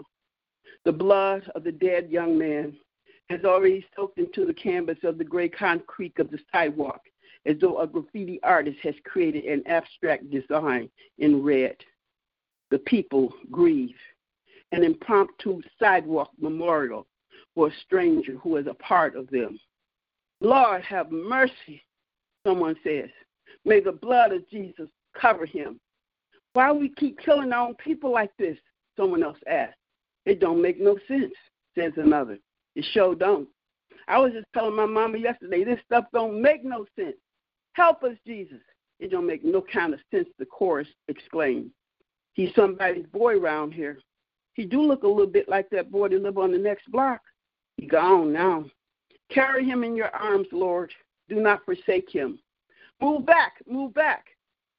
The blood of the dead young man has already soaked into the canvas of the gray concrete of the sidewalk as though a graffiti artist has created an abstract design in red. The people grieve. An impromptu sidewalk memorial for a stranger who is a part of them. Lord, have mercy, someone says. May the blood of Jesus cover him. Why we keep killing our own people like this? Someone else asks. It don't make no sense, says another. It sure don't. I was just telling my mama yesterday, this stuff don't make no sense. Help us, Jesus. It don't make no kind of sense, the chorus exclaimed. He's somebody's boy round here. He do look a little bit like that boy that live on the next block. He gone now. Carry him in your arms, Lord. Do not forsake him. Move back, move back,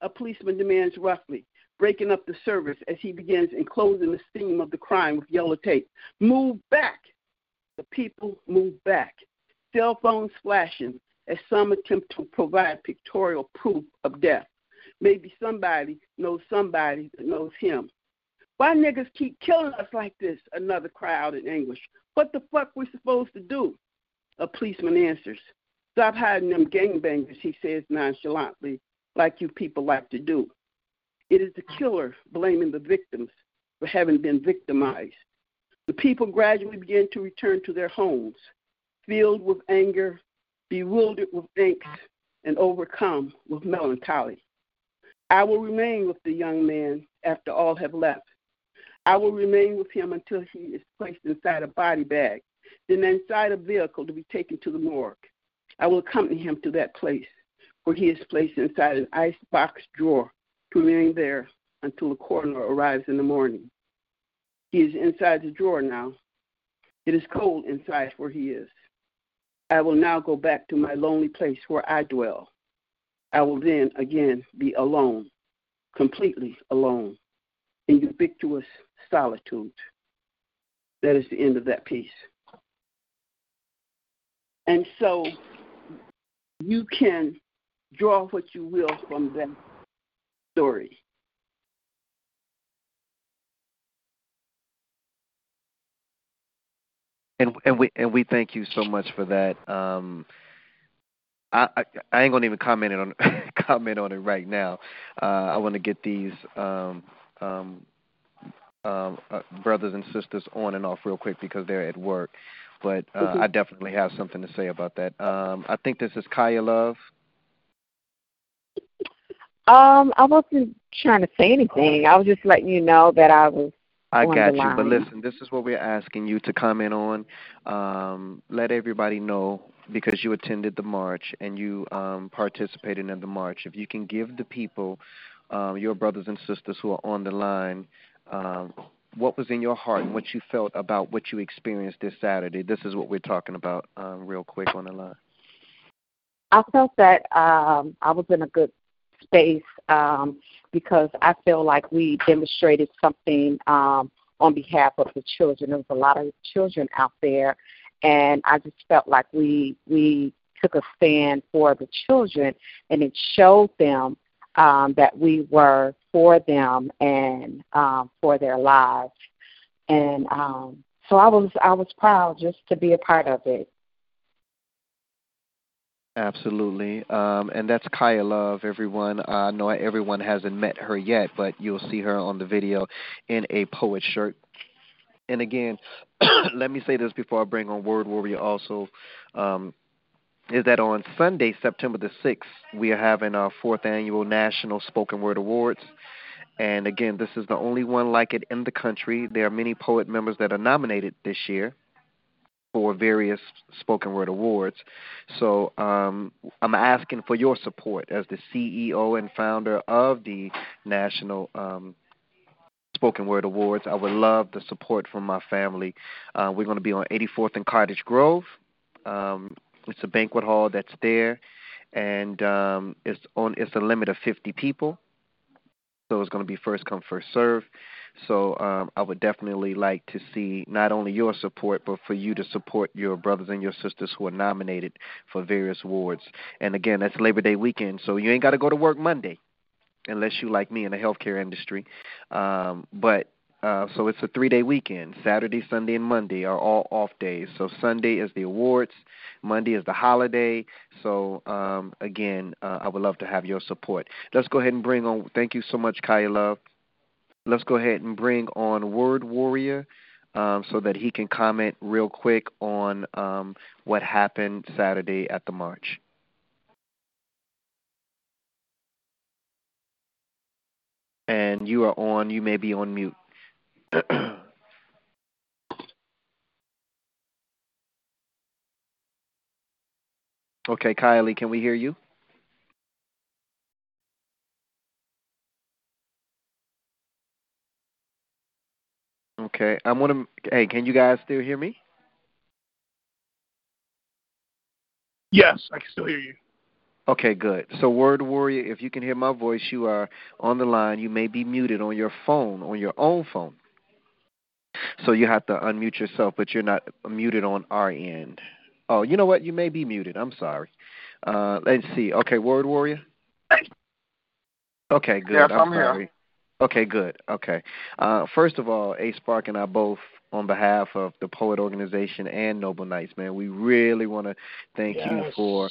a policeman demands roughly, breaking up the service as he begins enclosing the scene of the crime with yellow tape. Move back. The people move back. Cell phones flashing as some attempt to provide pictorial proof of death. Maybe somebody knows somebody that knows him. Why niggas keep killing us like this? Another cry out in anguish. What the fuck we supposed to do? A policeman answers. Stop hiding them gangbangers, he says nonchalantly, like you people like to do. It is the killer blaming the victims for having been victimized. The people gradually begin to return to their homes, filled with anger, bewildered with angst, and overcome with melancholy. I will remain with the young man after all have left. I will remain with him until he is placed inside a body bag, then inside a vehicle to be taken to the morgue. I will accompany him to that place where he is placed inside an ice box drawer to remain there until the coroner arrives in the morning. He is inside the drawer now. It is cold inside where he is. I will now go back to my lonely place where I dwell. I will then again be alone, completely alone, in ubiquitous solitude. That is the end of that piece. And so you can draw what you will from that story. And and we and we thank you so much for that. Um, I, I, I ain't gonna even comment on [LAUGHS] comment on it right now. Uh, I want to get these um, um, um, uh, brothers and sisters on and off real quick because they're at work. But uh, mm-hmm. I definitely have something to say about that. Um, I think this is Kaya Love. Um, I wasn't trying to say anything. I was just letting you know that I was. I got you, but listen, this is what we're asking you to comment on. Um, let everybody know because you attended the march and you um, participated in the march. If you can give the people, um, your brothers and sisters who are on the line, um, what was in your heart and what you felt about what you experienced this Saturday. This is what we're talking about, um, real quick on the line. I felt that um, I was in a good space um, because I feel like we demonstrated something um, on behalf of the children. There was a lot of children out there, and I just felt like we we took a stand for the children, and it showed them um, that we were for them and um, for their lives. And um, so I was I was proud just to be a part of it. Absolutely. Um, and that's Kaya Love, everyone. Uh, I know everyone hasn't met her yet, but you'll see her on the video in a poet shirt. And again, [CLEARS THROAT] let me say this before I bring on Word Warrior also. Um, is that on Sunday, September the 6th, we are having our fourth annual National Spoken Word Awards. And again, this is the only one like it in the country. There are many poet members that are nominated this year for various spoken word awards. So um, I'm asking for your support as the CEO and founder of the National um, Spoken Word Awards. I would love the support from my family. Uh, we're going to be on 84th and Cottage Grove. Um, it's a banquet hall that's there, and um, it's on. It's a limit of 50 people, so it's going to be first come first serve. So um, I would definitely like to see not only your support, but for you to support your brothers and your sisters who are nominated for various awards. And again, that's Labor Day weekend, so you ain't got to go to work Monday unless you like me in the healthcare industry. Um, but uh, so it's a three day weekend. Saturday, Sunday, and Monday are all off days. So Sunday is the awards, Monday is the holiday. So um, again, uh, I would love to have your support. Let's go ahead and bring on. Thank you so much, Kaya Love. Let's go ahead and bring on Word Warrior. Um, so that he can comment real quick on um, what happened Saturday at the march. and you are on. You may be on mute. [CLEARS THROAT] okay, Kylie, can we hear you? Okay, I'm gonna. Hey, can you guys still hear me? Yes, I can still hear you. Okay, good. So, Word Warrior, if you can hear my voice, you are on the line. You may be muted on your phone, on your own phone. So you have to unmute yourself, but you're not muted on our end. Oh, you know what? You may be muted. I'm sorry. Uh, let's see. Okay, Word Warrior. Okay, good. Yes, I'm, I'm sorry. here. Okay, good. Okay. Uh, first of all, A Spark and I both, on behalf of the Poet Organization and Noble Knights, man, we really want to thank you for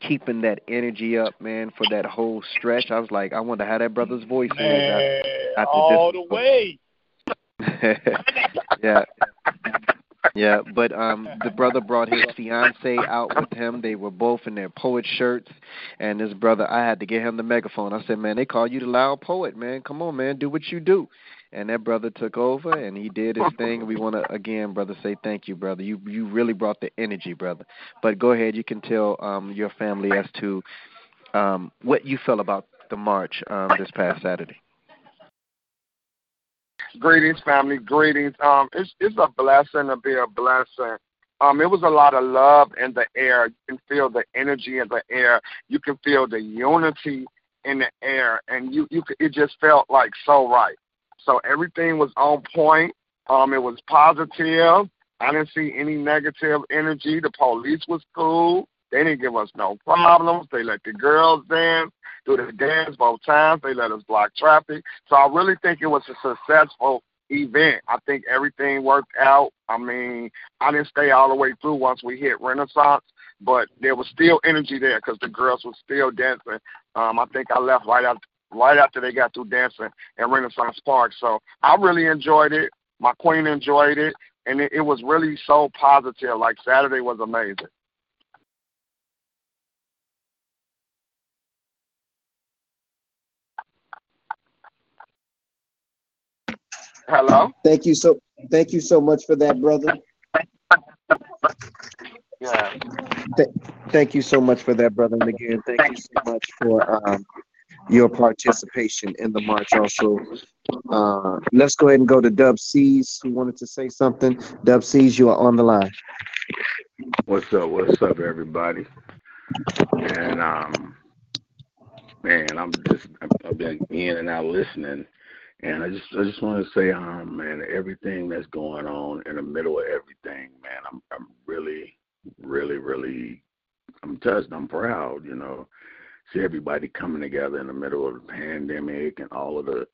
keeping that energy up, man, for that whole stretch. I was like, I wonder how that brother's voice is Man, after, after all this. the way. [LAUGHS] yeah. Yeah, but um the brother brought his fiance out with him. They were both in their poet shirts and this brother I had to get him the megaphone. I said, Man, they call you the loud poet, man. Come on, man, do what you do. And that brother took over and he did his thing. We wanna again, brother, say thank you, brother. You you really brought the energy, brother. But go ahead, you can tell um your family as to um what you felt about the march um this past Saturday. Greetings, family. Greetings. Um, it's it's a blessing to be a blessing. Um, it was a lot of love in the air. You can feel the energy in the air. You can feel the unity in the air, and you you could- it just felt like so right. So everything was on point. Um, it was positive. I didn't see any negative energy. The police was cool. They didn't give us no problems. They let the girls dance, do the dance both times. They let us block traffic. So I really think it was a successful event. I think everything worked out. I mean, I didn't stay all the way through once we hit Renaissance, but there was still energy there because the girls were still dancing. Um, I think I left right after right after they got through dancing at Renaissance Park. So I really enjoyed it. My queen enjoyed it, and it, it was really so positive. Like Saturday was amazing. Hello. Thank you so thank you so much for that, brother. Yeah. Th- thank you so much for that, brother. And again, thank you so much for um, your participation in the march. Also, uh, let's go ahead and go to Dub C's who wanted to say something. Dub C's, you are on the line. What's up? What's up, everybody? And um, man, I'm just I've been in and out listening, and I just I just want to say, um, man, everything that's going on in the middle of everything, man, I'm I'm really, really, really, I'm touched. I'm proud, you know, see everybody coming together in the middle of the pandemic and all of the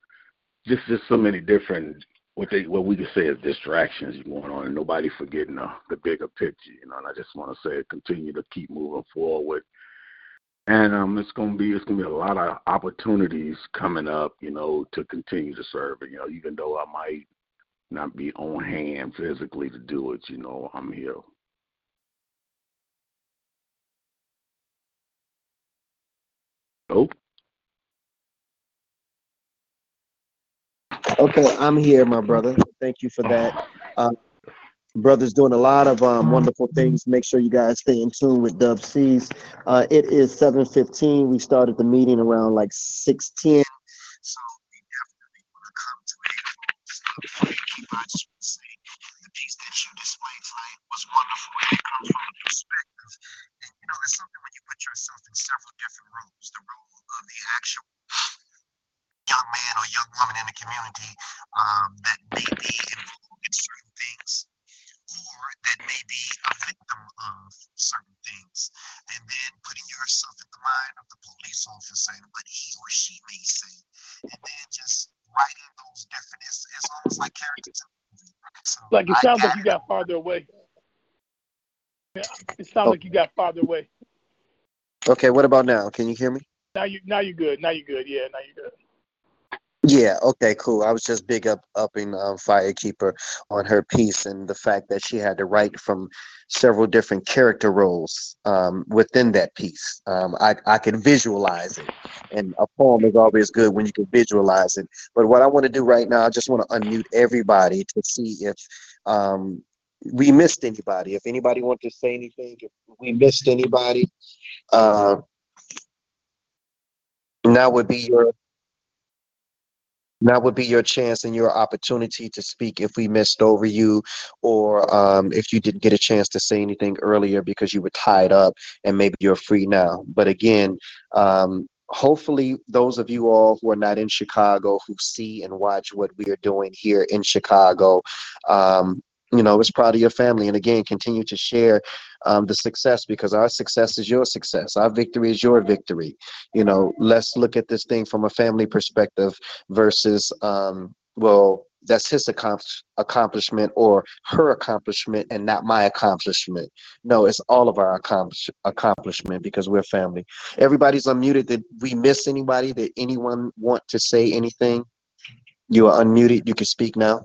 just just so many different what they what we could say is distractions going on and nobody forgetting the, the bigger picture, you know, and I just want to say continue to keep moving forward. And um it's gonna be it's gonna be a lot of opportunities coming up, you know, to continue to serve. And you know, even though I might not be on hand physically to do it, you know, I'm here. Nope. Okay, I'm here, my brother. Thank you for that. Uh, [LAUGHS] brother's doing a lot of um, wonderful things. Make sure you guys stay in tune with Dub C's. Uh, it is 7:15. We started the meeting around like 6:10. So we definitely want to come to a Keeper, I just want to say the piece that you displayed tonight was wonderful, it comes from a perspective. And you know, it's something when you put yourself in several different roles. The role of the actual young man or young woman in the community um, that may be involved in certain things or that may be a victim of certain things. And then putting yourself in the mind of the police officer and what he or she may say. And then just writing those different, it's, it's almost like characters in a movie. So Like it sounds like you got farther away. Yeah, it sounds like you got farther away. Okay, what about now? Can you hear me? Now you now you're good. Now you're good. Yeah, now you're good. Yeah, okay, cool. I was just big up upping um, Firekeeper on her piece and the fact that she had to write from several different character roles um, within that piece. Um, I, I could visualize it, and a poem is always good when you can visualize it. But what I want to do right now, I just want to unmute everybody to see if um, we missed anybody. If anybody wants to say anything, if we missed anybody, uh, now would be your Now would be your chance and your opportunity to speak if we missed over you or um, if you didn't get a chance to say anything earlier because you were tied up and maybe you're free now. But again, um, hopefully those of you all who are not in Chicago who see and watch what we are doing here in Chicago, um, you know, it's proud of your family. And again, continue to share um, the success because our success is your success. Our victory is your victory. You know, let's look at this thing from a family perspective versus, um, well, that's his accomplish- accomplishment or her accomplishment and not my accomplishment. No, it's all of our accomplish- accomplishment because we're family. Everybody's unmuted. Did we miss anybody? Did anyone want to say anything? You are unmuted. You can speak now.